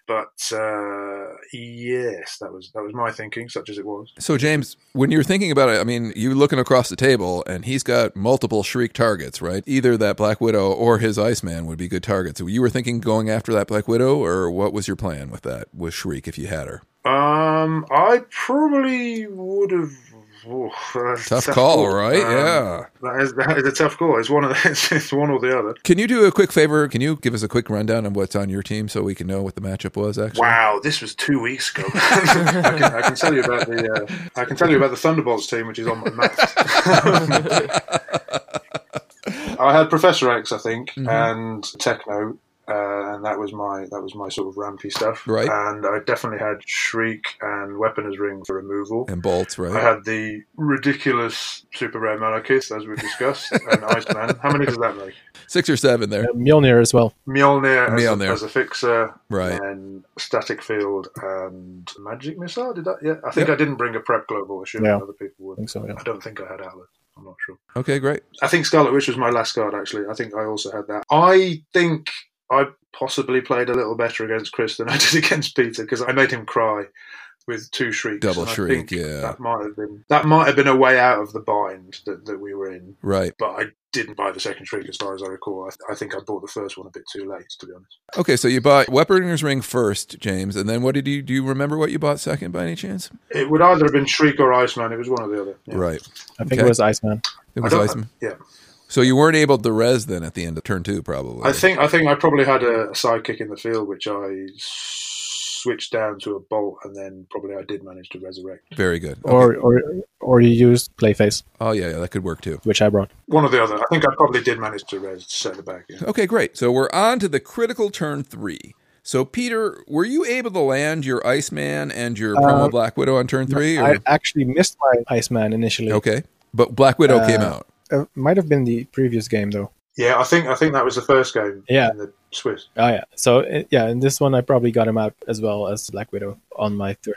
But uh, yes, that was that was my thinking, such as it was. So James, when you're thinking about it, I mean, you're looking across the table, and he's got multiple Shriek targets, right? Either that Black Widow or his Iceman would be good targets. So you were thinking going after that Black Widow, or what was your plan with that with Shriek if you had her? Um, I probably would have. A Tough call, call. right? Um, yeah. that is, that is a tough call. It's one of the, it's, it's one or the other. Can you do a quick favor? Can you give us a quick rundown of what's on your team so we can know what the matchup was? Actually, Wow, this was two weeks ago. I, can, I can tell you about the uh, I can tell you about the Thunderbolts team, which is on my map. I had Professor X, I think, Mm-hmm. and Techno, and that was my that was my sort of rampy stuff. Right. And I definitely had Shriek and Weaponer's Ring for removal. and bolts, right? I had the ridiculous super rare Malekith, as we discussed, and Iceman. How many does that make? Six or seven there, Uh, Mjolnir as well. Mjolnir as, A, as a fixer, right? and static field and magic missile. Did that? Yeah, I think Yep. I didn't bring a prep global. Assuming Yeah. other people I think so, yeah. I don't think I had Atlas. I'm not sure. Okay, great. I think Scarlet Witch was my last card. Actually, I think I also had that. I think I possibly played a little better against Chris than I did against Peter because I made him cry with two shrieks. Double and I shriek, think yeah. That might have been that might have been a way out of the bind that, that we were in. Right. But I didn't buy the second shriek as far as I recall. I, I think I bought the first one a bit too late, to be honest. Okay, so you bought Weaponers Ring first, James, and then what did you do? You remember what you bought second by any chance? It would either have been Shriek or Iceman. It was one or the other. Yeah. Right. I think Okay. it was Iceman. It was don't- Iceman. Yeah. So you weren't able to res then at the end of turn two, probably. I think I think I probably had a, a sidekick in the field, which I switched down to a bolt, and then probably I did manage to resurrect. Very good. Okay. Or or or you used Clayface, oh yeah, yeah, that could work too. which I brought. One or the other. I think I probably did manage to res set the back. Yeah. Okay, great. So we're on to the critical turn three. So Peter, were you able to land your Iceman and your promo Uh, Black Widow on turn three? Or? I actually missed my Iceman initially. okay, but Black Widow Uh, came out. Uh, might have been the previous game though. Yeah, I think I think that was the first game. Yeah. in the Swiss. Oh yeah. So uh, yeah, in this one I probably got him out as well as Black Widow on my third.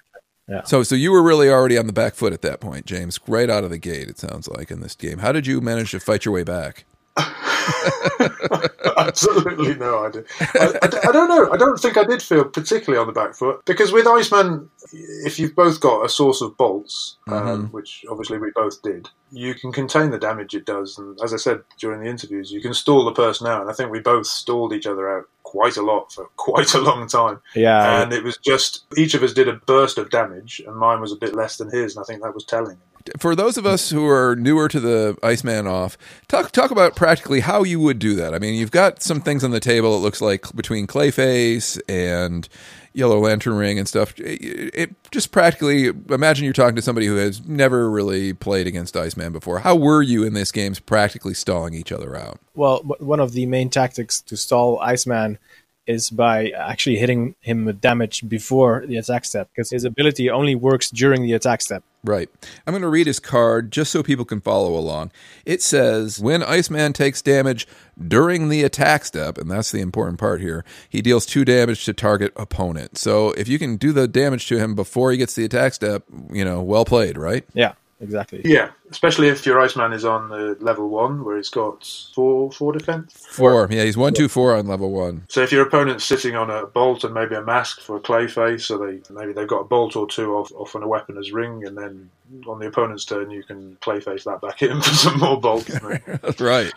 Yeah. So, so you were really already on the back foot at that point, James, right out of the gate. It sounds like in this game. How did you manage to fight your way back? Absolutely no idea. I don't know. I don't think I did feel particularly on the back foot because with Iceman, if you've both got a source of bolts, um, which obviously we both did, you can contain the damage it does. And as I said during the interviews, you can stall the person out. And I think we both stalled each other out quite a lot for quite a long time. Yeah. and it was just each of us did a burst of damage, and mine was a bit less than his, and I think that was telling. For those of us who are newer to the Iceman off, talk talk about practically how you would do that. I mean, you've got some things on the table. It looks like between Clayface and Yellow Lantern Ring and stuff. It, it just practically imagine you're talking to somebody who has never really played against Iceman before. How were you in this game's practically stalling each other out? Well, one of the main tactics to stall Iceman is by actually hitting him with damage before the attack step, because his ability only works during the attack step. Right. I'm going to read his card just so people can follow along. It says when Iceman takes damage during the attack step, and that's the important part here, he deals two damage to target opponent. So if you can do the damage to him before he gets the attack step, you know, well played, right? Yeah, exactly. Yeah, especially if your Iceman is on the level one where he's got four four defense. Four. Yeah, he's one, two, four on level one. So if your opponent's sitting on a bolt and maybe a mask for a clay face, so they maybe they've got a bolt or two off, off on a weaponer's ring, and then on the opponent's turn you can clay face that back in for some more bolts. That's right.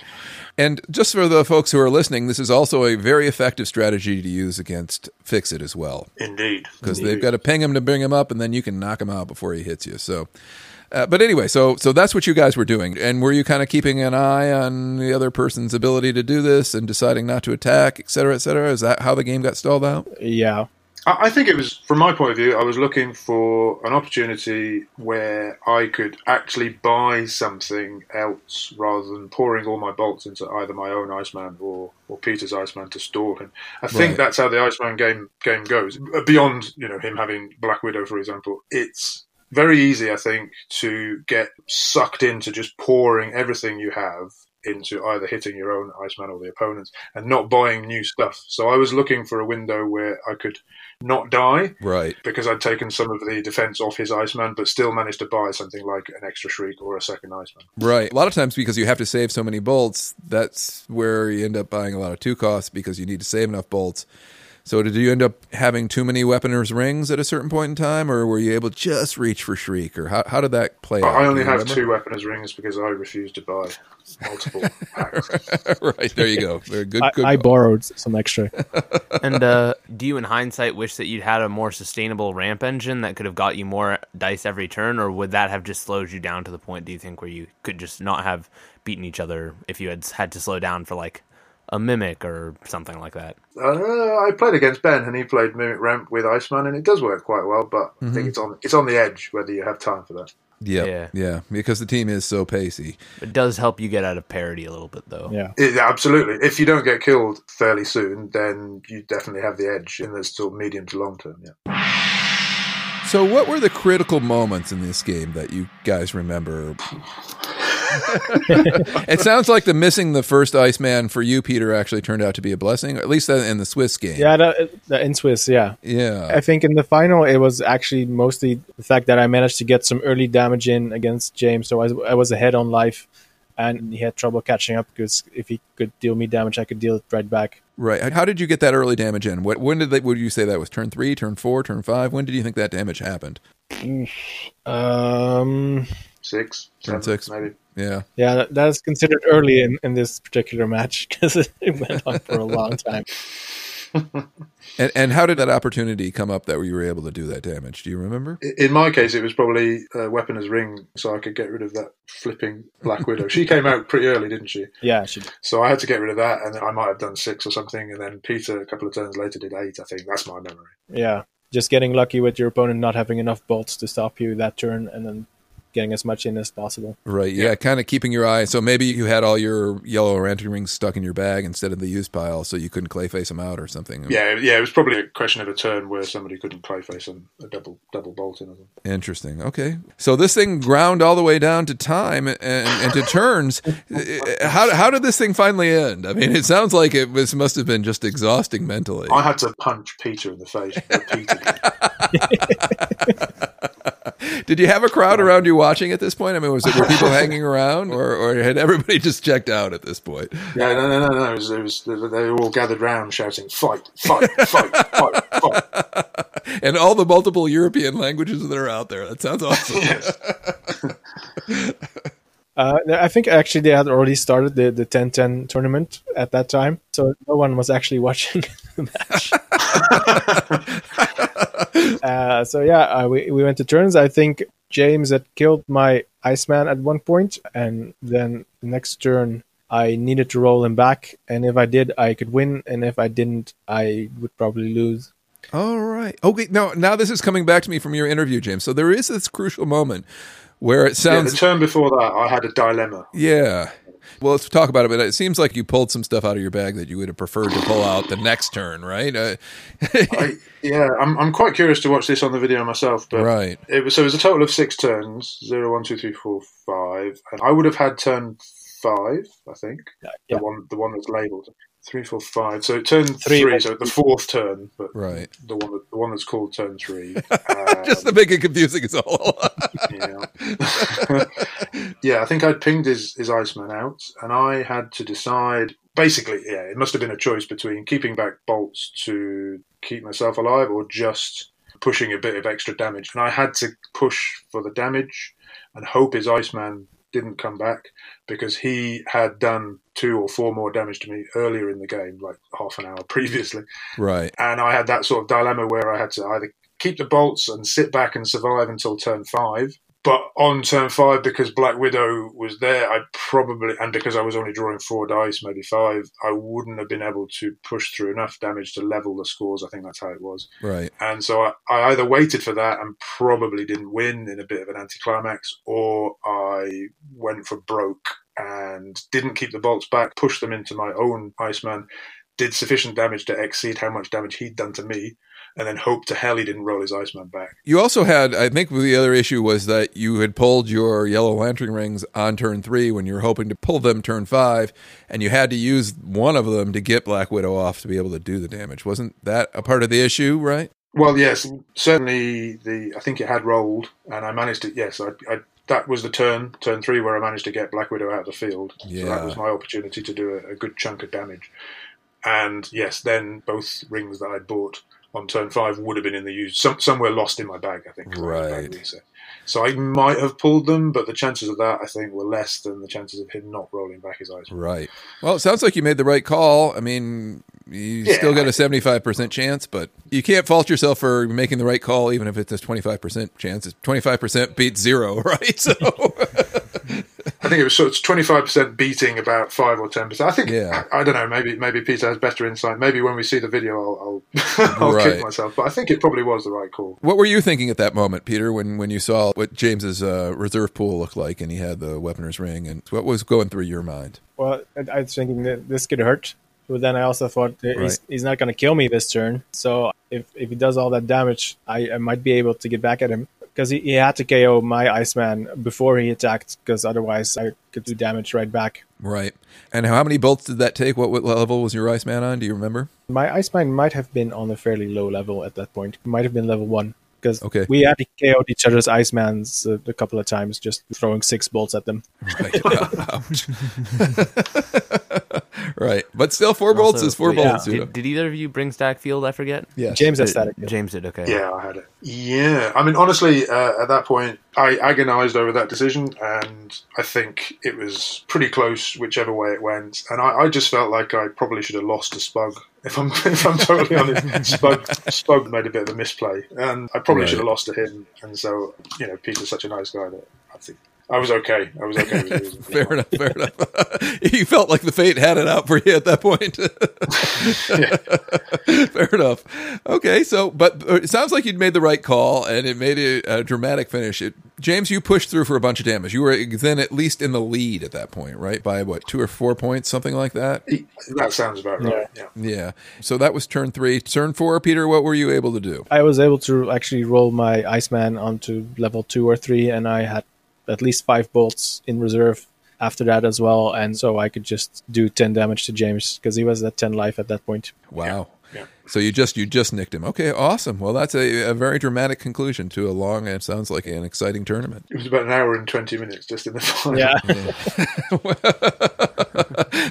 And just for the folks who are listening, this is also a very effective strategy to use against Fixit as well. Indeed, because they've got to ping him to bring him up, and then you can knock him out before he hits you. So, uh, but anyway, so so that's what you guys were doing, and were you kind of keeping an eye on the other person's ability to do this and deciding not to attack, et cetera, et cetera? Is that how the game got stalled out? Yeah. I I think it was, from my point of view, I was looking for an opportunity where I could actually buy something else rather than pouring all my bolts into either my own Iceman or, or Peter's Iceman to store him. I think Right. that's how the Iceman game game goes. Beyond you know him having Black Widow, for example, it's very easy, I think, to get sucked into just pouring everything you have into either hitting your own Iceman or the opponent's and not buying new stuff. So I was looking for a window where I could not die Right. because I'd taken some of the defense off his Iceman, but still managed to buy something like an extra Shriek or a second Iceman. Right. A lot of times because you have to save so many bolts, that's where you end up buying a lot of two costs because you need to save enough bolts. So did you end up having too many weaponers rings at a certain point in time, or were you able to just reach for Shriek, or how, how did that play out? I Do only have remember? two Weaponers rings because I refused to buy multiple packs. right there you go. Very good. I, good I call. borrowed some extra. And uh, do you, in hindsight, wish that you'd had a more sustainable ramp engine that could have got you more dice every turn, or would that have just slowed you down to the point? Do you think where you could just not have beaten each other if you had had to slow down for like a mimic or something like that? Uh, I played against Ben, and he played Mimic Ramp with Iceman, and it does work quite well. But I think it's on it's on the edge whether you have time for that. Yep. Yeah. Yeah. Because the team is so pacey. It does help you get out of parity a little bit, though. Yeah. It, absolutely. If you don't get killed fairly soon, then you definitely have the edge in the sort of medium to long term. Yeah. So, what were the critical moments in this game that you guys remember? it sounds like the missing the first Iceman for you, Peter, actually turned out to be a blessing, at least in the Swiss game. Yeah, the, the in Swiss, yeah. Yeah. I think in the final it was actually mostly the fact that I managed to get some early damage in against James, so I, was- I was ahead on life, and he had trouble catching up because if he could deal me damage, I could deal it right back. Right. How did you get that early damage in? What, when did they, would you say that was? Turn three, turn four, turn five? When did you think that damage happened? Um, Six, Turn seven, six. maybe. Yeah. yeah, that, that is considered early in, in this particular match because it went on for a long time. And, and how did that opportunity come up that you were able to do that damage? Do you remember? In my case, it was probably a weaponer's ring, so I could get rid of that flipping Black Widow. she came out pretty early, didn't she? Yeah, she did. So I had to get rid of that, and I might have done six or something, and then Peter a couple of turns later did eight. I think that's my memory. Yeah, just getting lucky with your opponent not having enough bolts to stop you that turn, and then getting as much in as possible. Right. Yeah. Kind of keeping your eye. So maybe you had all your yellow lantern rings stuck in your bag instead of the used pile, so you couldn't clayface them out or something. Yeah. Yeah. It was probably a question of a turn where somebody couldn't clayface and a double double bolt in. Them. Interesting. Okay. So this thing ground all the way down to time and, and to turns. how how did this thing finally end? I mean, it sounds like it was must have been just exhausting mentally. I had to punch Peter in the face repeatedly. Did you have a crowd around you watching at this point? I mean, was it were people hanging around, or, or had everybody just checked out at this point? Yeah, no, no, no, no. It was, it was, they were all gathered round shouting, "Fight! Fight! Fight! fight! Fight!" and all the multiple European languages that are out there. That sounds awesome. yes. Uh, I think actually they had already started the, the 10-10 tournament at that time, so no one was actually watching the match. uh, so yeah, uh, we, we went to turns. I think James had killed my Iceman at one point, and then the next turn I needed to roll him back, and if I did, I could win, and if I didn't, I would probably lose. All right. Okay. Now, now this is coming back to me from your interview, James. So there is this crucial moment where it sounds. Yeah, the turn before that, I had a dilemma. Yeah. Well, let's talk about it. But it seems like you pulled some stuff out of your bag that you would have preferred to pull out the next turn, right? Uh, I, yeah, I'm, I'm quite curious to watch this on the video myself. But right. It was so it was a total of six turns: zero, one, two, three, four, five. And I would have had turn five, I think. Yeah. The one, the one that's labelled three, four, five. So turn three, three so the fourth turn, but right, the one the one that's called turn three. Um, Just to make it confusing is all. yeah, yeah. I think I'd pinged his his Iceman out, and I had to decide. Basically, yeah, it must have been a choice between keeping back bolts to keep myself alive, or just pushing a bit of extra damage. And I had to push for the damage and hope his Iceman didn't come back because he had done two or four more damage to me earlier in the game, like half an hour previously. Right. And I had that sort of dilemma where I had to either keep the bolts and sit back and survive until turn five. But on turn five, because Black Widow was there, I probably, and because I was only drawing four dice, maybe five, I wouldn't have been able to push through enough damage to level the scores. I think that's how it was. Right. And so I, I either waited for that and probably didn't win in a bit of an anticlimax, or I went for broke and didn't keep the bolts back, pushed them into my own Iceman, did sufficient damage to exceed how much damage he'd done to me, and then hope to hell he didn't roll his Iceman back. You also had, I think, the other issue was that you had pulled your yellow lantern rings on turn three when you were hoping to pull them turn five, and you had to use one of them to get Black Widow off to be able to do the damage. Wasn't that a part of the issue, right? Well, yes, certainly. The I think it had rolled, and I managed to. Yes, I, I that was the turn, turn three, where I managed to get Black Widow out of the field. Yeah. So that was my opportunity to do a, a good chunk of damage. And yes, then both rings that I'd bought on turn five would have been in the use. Some, somewhere lost in my bag, I think. Uh, right. So I might have pulled them, but the chances of that, I think, were less than the chances of him not rolling back his eyes. Right. Well, it sounds like you made the right call. I mean, you Yeah. still got a 75% chance, but you can't fault yourself for making the right call, even if it's a 25% chance. It's 25% beats zero, right? So, I think it was sort of twenty five percent beating about five or ten percent. I think Yeah. I, I don't know. Maybe maybe Peter has better insight. Maybe when we see the video, I'll I'll, I'll Right. kick myself. But I think it probably was the right call. what were you thinking at that moment, Peter, when, when you saw what James's uh, reserve pool looked like and he had the weaponer's ring? And what was going through your mind? Well, I, I was thinking that this could hurt, but then I also thought that Right. he's, he's not going to kill me this turn. So if, if he does all that damage, I, I might be able to get back at him because he, he had to KO my Iceman before he attacked, because otherwise I could do damage right back. Right. And how many bolts did that take? What, what level was your Iceman on? Do you remember? My Iceman might have been on a fairly low level at that point. It might have been level one because Okay. we had KO'd each other's Icemans a, a couple of times, just throwing six bolts at them. Right. Ouch. right. But still, four And bolts is four wait, bolts. Did, did either of you bring Static Field? I forget. Yes. James has Uh, static. James did. Okay. Yeah, I had it. Yeah, I mean, honestly, uh, at that point, I agonised over that decision, and I think it was pretty close whichever way it went. And I, I just felt like I probably should have lost to Spug. If I'm if I'm totally honest, Spug Spug made a bit of a misplay, and I probably Right. should have lost to him. And so, you know, Peter's such a nice guy that I think I was okay. I was okay with. Fair enough. Fair enough. you felt like the fate had it out for you at that point. fair enough. Okay, so but uh, it sounds like you'd made the right call, and it made it a dramatic finish. It, James, you pushed through for a bunch of damage. You were then at least in the lead at that point, right? By what, two or four points, something like that. That sounds about right. Yeah. Yeah. So that was turn three. Turn four, Peter. What were you able to do? I was able to actually roll my Iceman onto level two or three, and I had at least five bolts in reserve after that as well, and so I could just do ten damage to James because he was at ten life at that point. Wow. Yeah. So you just you just nicked him. Okay, awesome. Well, that's a, a very dramatic conclusion to a long and sounds like an exciting tournament. It was about an hour and twenty minutes just in the final. Yeah,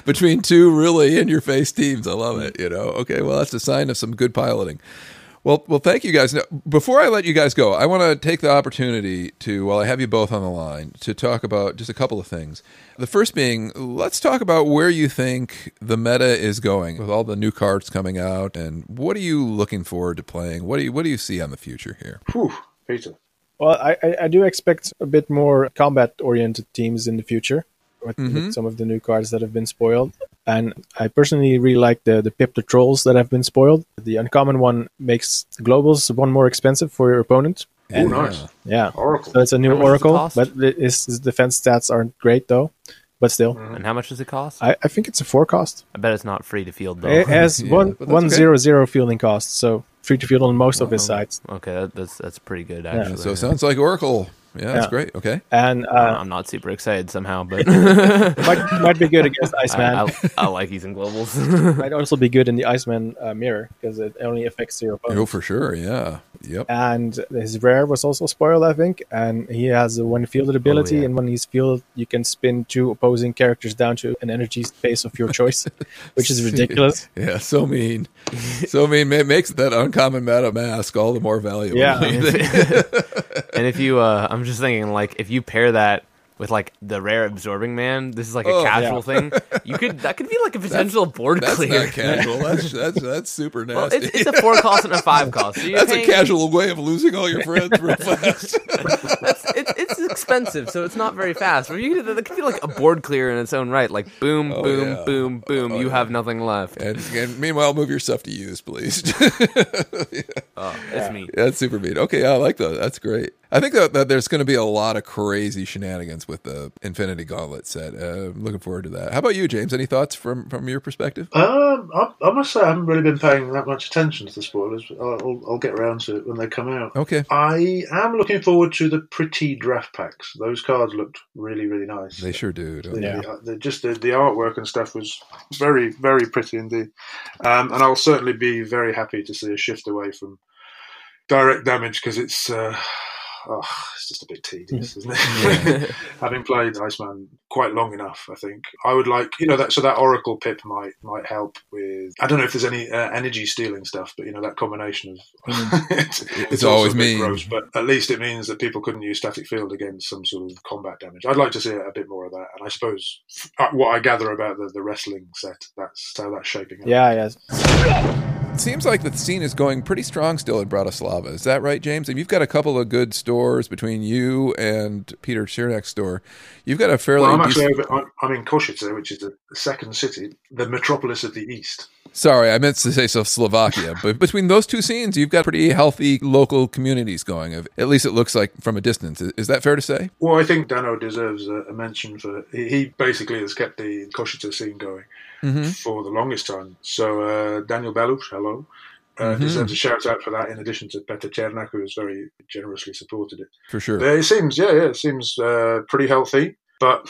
Between two really in your face teams. I love it, you know. Okay, well that's a sign of some good piloting. Well, well, thank you guys. Now, before I let you guys go, I want to take the opportunity to, while I have you both on the line, to talk about just a couple of things. The first being, let's talk about where you think the meta is going with all the new cards coming out, and what are you looking forward to playing? What do you What do you see on the future here? Whew, Peter. well, I, I, I do expect a bit more combat-oriented teams in the future with, Mhm. with some of the new cards that have been spoiled. And I personally really like the the Pip the Trolls that have been spoiled. The uncommon one makes globals one more expensive for your opponent. Oh, nice. Yeah, Oracle. So it's a new How it Oracle, but it- his, his defense stats aren't great though. But still, mm-hmm. And how much does it cost? I, I think it's a four cost. I bet it's not free to field though. It has Yeah, one one okay. zero zero fielding cost, so free to field on most of his sides. okay, that's that's pretty good actually. So it sounds like Oracle. Yeah, that's Yeah. great. Okay. And Uh, I'm not super excited somehow, but might, might be good against Iceman. I, I like using globals. might also be good in the Iceman uh, mirror because it only affects your opponent. Oh, for sure. Yeah. Yep. And his rare was also spoiled, I think. And he has a one fielded ability, yeah. and when he's fielded, you can spin two opposing characters down to an energy space of your choice, which is ridiculous. Yeah, so mean. so mean. It makes that uncommon meta mask all the more valuable. Yeah. and if you, uh, I'm just thinking, like, if you pair that with like the rare absorbing man, this is like a Oh, casual yeah. thing. You could that could be like a potential board That's clear. not casual. That's that's that's super nasty. well, it's, it's a four cost and a five cost. So that's a casual way of losing all your friends real fast. That's, it, it's expensive, so it's not very fast. But you could, that could be like a board clear in its own right. Like boom, Oh, boom, yeah. boom, boom. Oh, you yeah. have nothing left. and, and meanwhile, move your stuff to use, please. Oh, it's me. That's super mean. Okay, I like that. That's great. I think that, that there's going to be a lot of crazy shenanigans with the Infinity Gauntlet set. Uh, I'm looking forward to that. How about you, James? Any thoughts from from your perspective? Um, I, I must say I haven't really been paying that much attention to the spoilers. I'll, I'll, I'll get around to it when they come out. Okay, I am looking forward to the pretty draft packs. Those cards looked really, really nice. they sure do. don't The- Yeah. the- the- just the, the artwork and stuff was very, very pretty indeed. Um, and I'll certainly be very happy to see a shift away from direct damage because it's. Uh, Oh, it's just a bit tedious, isn't it? Having played Iceman quite long enough, I think I would like you know that so that Oracle pip might might help with. I don't know if there's any uh, energy stealing stuff, but you know that combination of it's, It's always mean. but at least it means that people couldn't use static field against some sort of combat damage. I'd like to see a bit more of that, and I suppose uh, what I gather about the, the wrestling set, that's how that's shaping up. Yeah, yes. It seems like the scene is going pretty strong still in Bratislava. Is that right, James? And you've got a couple of good stores between you and Peter Chernak's store. You've got a fairly Well, I'm actually decent- over, I'm, I'm in Košice, which is the second city, the metropolis of the east. Sorry, I meant to say so Slovakia. but between those two scenes, you've got pretty healthy local communities going. At least it looks like from a distance. Is that fair to say? Well, I think Dano deserves a, mention for he, he basically has kept the Košice scene going Mm-hmm. for the longest time. So uh, Daniel Belush, hello, uh, Mhm. deserves a shout out for that. In addition to Peter Chernak, who has very generously supported it. For sure. Uh, It seems, yeah, yeah, it seems uh, pretty healthy, but.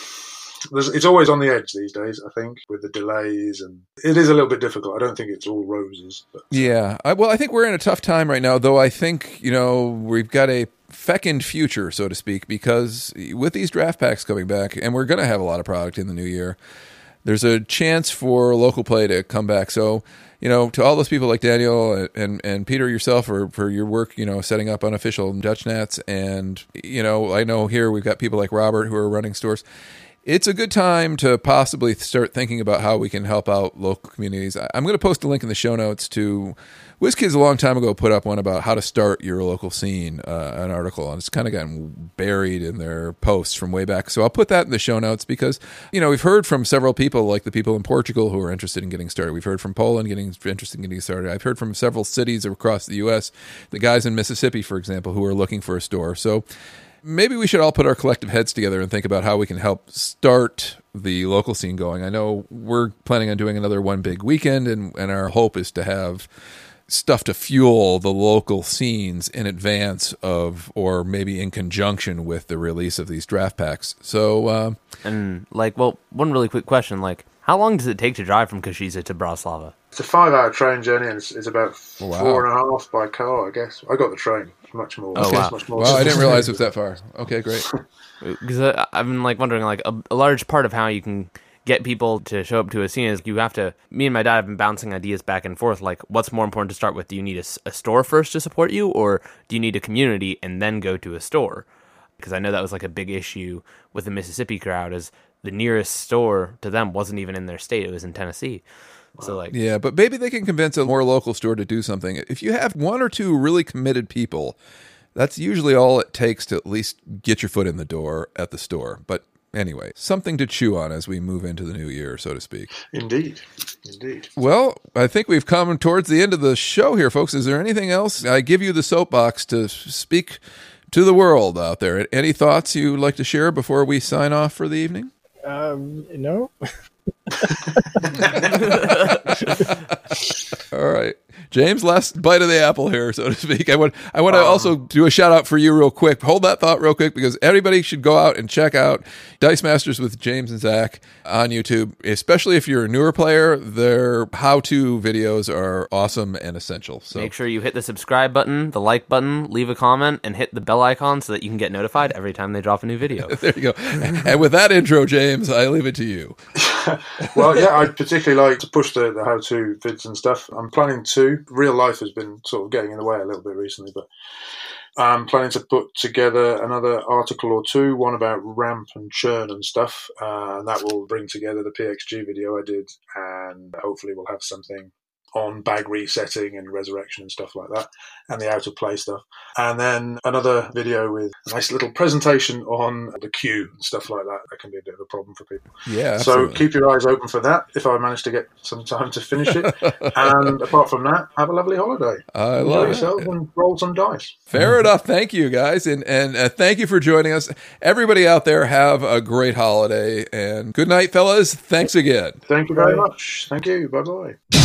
There's, it's always on the edge these days, I think, with the delays, and it is a little bit difficult. I don't think it's all roses, but Yeah. I, well, I think we're in a tough time right now, though I think, you know, we've got a fecund future, so to speak, because with these draft packs coming back, and we're going to have a lot of product in the new year, there's a chance for local play to come back. So, you know, to all those people like Daniel and and Peter yourself for for your work, you know, setting up unofficial Dutch nets, and you know, I know here we've got people like Robert who are running stores. It's a good time to possibly start thinking about how we can help out local communities. I'm going to post a link in the show notes to WizKids a long time ago put up one about how to start your local scene, uh, an article, and it's kind of gotten buried in their posts from way back. So I'll put that in the show notes because you know we've heard from several people, like the people in Portugal who are interested in getting started. We've heard from Poland getting interested in getting started. I've heard from several cities across the U.S. The guys in Mississippi, for example, who are looking for a store. So maybe we should all put our collective heads together and think about how we can help start the local scene going. I know we're planning on doing another one big weekend, and, and our hope is to have stuff to fuel the local scenes in advance of, or maybe in conjunction with the release of these draft packs. So, uh, And like, well, one really quick question: like, how long does it take to drive from Košice to Bratislava? It's a five-hour train journey, and it's, it's about Wow. four and a half by car, I guess. I got the train. It's much more. Oh, wow. much more wow, I didn't realize it was that far. Okay, great. Because I've been like wondering, like, a, a large part of how you can get people to show up to a scene is you have to. Me and my dad have been bouncing ideas back and forth. Like, what's more important to start with? Do you need a store first to support you, or do you need a community and then go to a store? Because I know that was like a big issue with the Mississippi crowd, is the nearest store to them wasn't even in their state; it was in Tennessee. So like, Yeah, but maybe they can convince a more local store to do something. If you have one or two really committed people, that's usually all it takes to at least get your foot in the door at the store. But anyway, something to chew on as we move into the new year, so to speak. Indeed, indeed. Well, I think we've come towards the end of the show here, folks. Is there anything else? I give you the soapbox to speak to the world out there. Any thoughts you'd like to share before we sign off for the evening? Um, no, All right. James, last bite of the apple here, so to speak. I want I want to um, also do a shout out for you real quick. Hold that thought real quick because everybody should go out and check out Dice Masters with James and Zach on YouTube, especially if you're a newer player. Their how to videos are awesome and essential. So make sure you hit the subscribe button, the like button, leave a comment, and hit the bell icon so that you can get notified every time they drop a new video. there you go. and with that intro, James, I leave it to you. well, yeah, I particularly like to push the, the how-to vids and stuff. I'm planning to. Real life has been sort of getting in the way a little bit recently, but I'm planning to put together another article or two, one about ramp and churn and stuff, uh, and that will bring together the PXG video I did, and hopefully we'll have something on bag resetting and resurrection and stuff like that, and the out of play stuff. And then another video with a nice little presentation on the queue and stuff like that. That can be a bit of a problem for people. Yeah. So absolutely. keep your eyes open for that if I manage to get some time to finish it. and apart from that, have a lovely holiday. I Enjoy love it. yourself and roll some dice. Fair enough. Thank you, guys, and and uh, thank you for joining us. Everybody out there, have a great holiday and good night, fellas. Thanks again. Thank you very much. Thank you. Bye bye.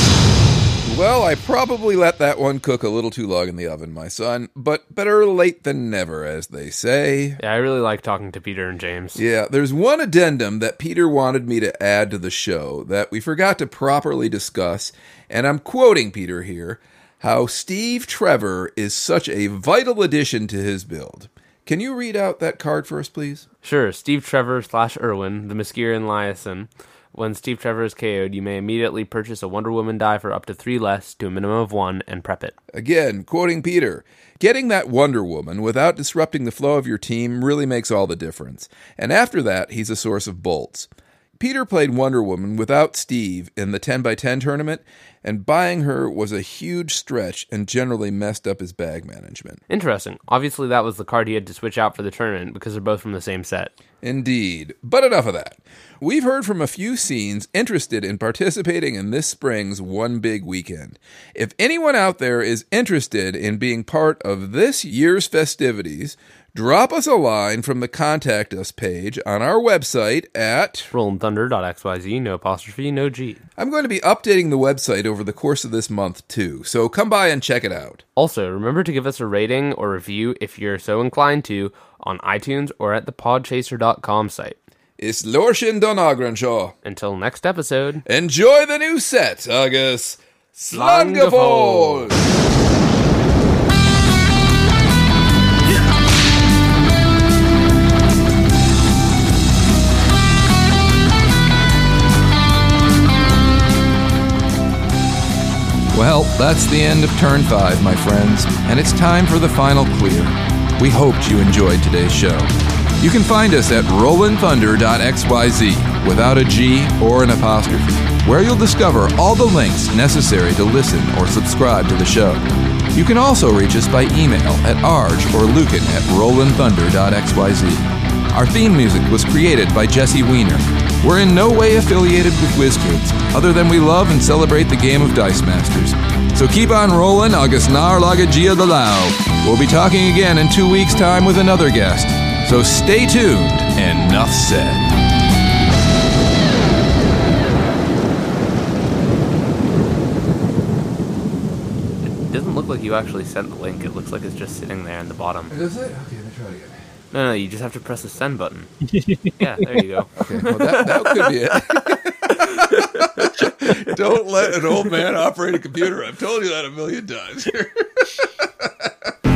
Well, I probably let that one cook a little too long in the oven, my son, but better late than never, as they say. Yeah, I really like talking to Peter and James. Yeah, there's one addendum that Peter wanted me to add to the show that we forgot to properly discuss, and I'm quoting Peter here how Steve Trevor is such a vital addition to his build. Can you read out that card for us, please? Sure, Steve Trevor slash Irwin, the Maskiran Liason. When Steve Trevor is KO'd, you may immediately purchase a Wonder Woman die for up to three less to a minimum of one and prep it. Again, quoting Peter, getting that Wonder Woman without disrupting the flow of your team really makes all the difference. And after that, he's a source of bolts. Peter played Wonder Woman without Steve in the 10x10 tournament, and buying her was a huge stretch and generally messed up his bag management. Interesting. Obviously, that was the card he had to switch out for the tournament because they're both from the same set. Indeed. But enough of that. We've heard from a few scenes interested in participating in this spring's One Big Weekend. If anyone out there is interested in being part of this year's festivities, drop us a line from the Contact Us page on our website at. rollinthunder.xyz, no apostrophe, no G. I'm going to be updating the website over the course of this month too, so come by and check it out. Also, remember to give us a rating or review if you're so inclined to on iTunes or at the podchaser.com site. It's Lorshin Donagranshaw. Until next episode, enjoy the new set, Agus. Slangavold! Well, that's the end of turn five, my friends, and it's time for the final clear. We hoped you enjoyed today's show. You can find us at rollinthunder.xyz without a G or an apostrophe, where you'll discover all the links necessary to listen or subscribe to the show. You can also reach us by email at arj or lucan at rollinthunder.xyz. Our theme music was created by Jesse Weiner. We're in no way affiliated with WizKids, other than we love and celebrate the game of Dice Masters. So keep on rolling, August Nar Lagagia the Lao. We'll be talking again in two weeks' time with another guest. So stay tuned, and enough said. It doesn't look like you actually sent the link. It looks like it's just sitting there in the bottom. Is it? Okay, let me try again. No, no, you just have to press the send button. yeah, there you go. Okay, well, that, that could be it. Don't let an old man operate a computer. I've told you that a million times.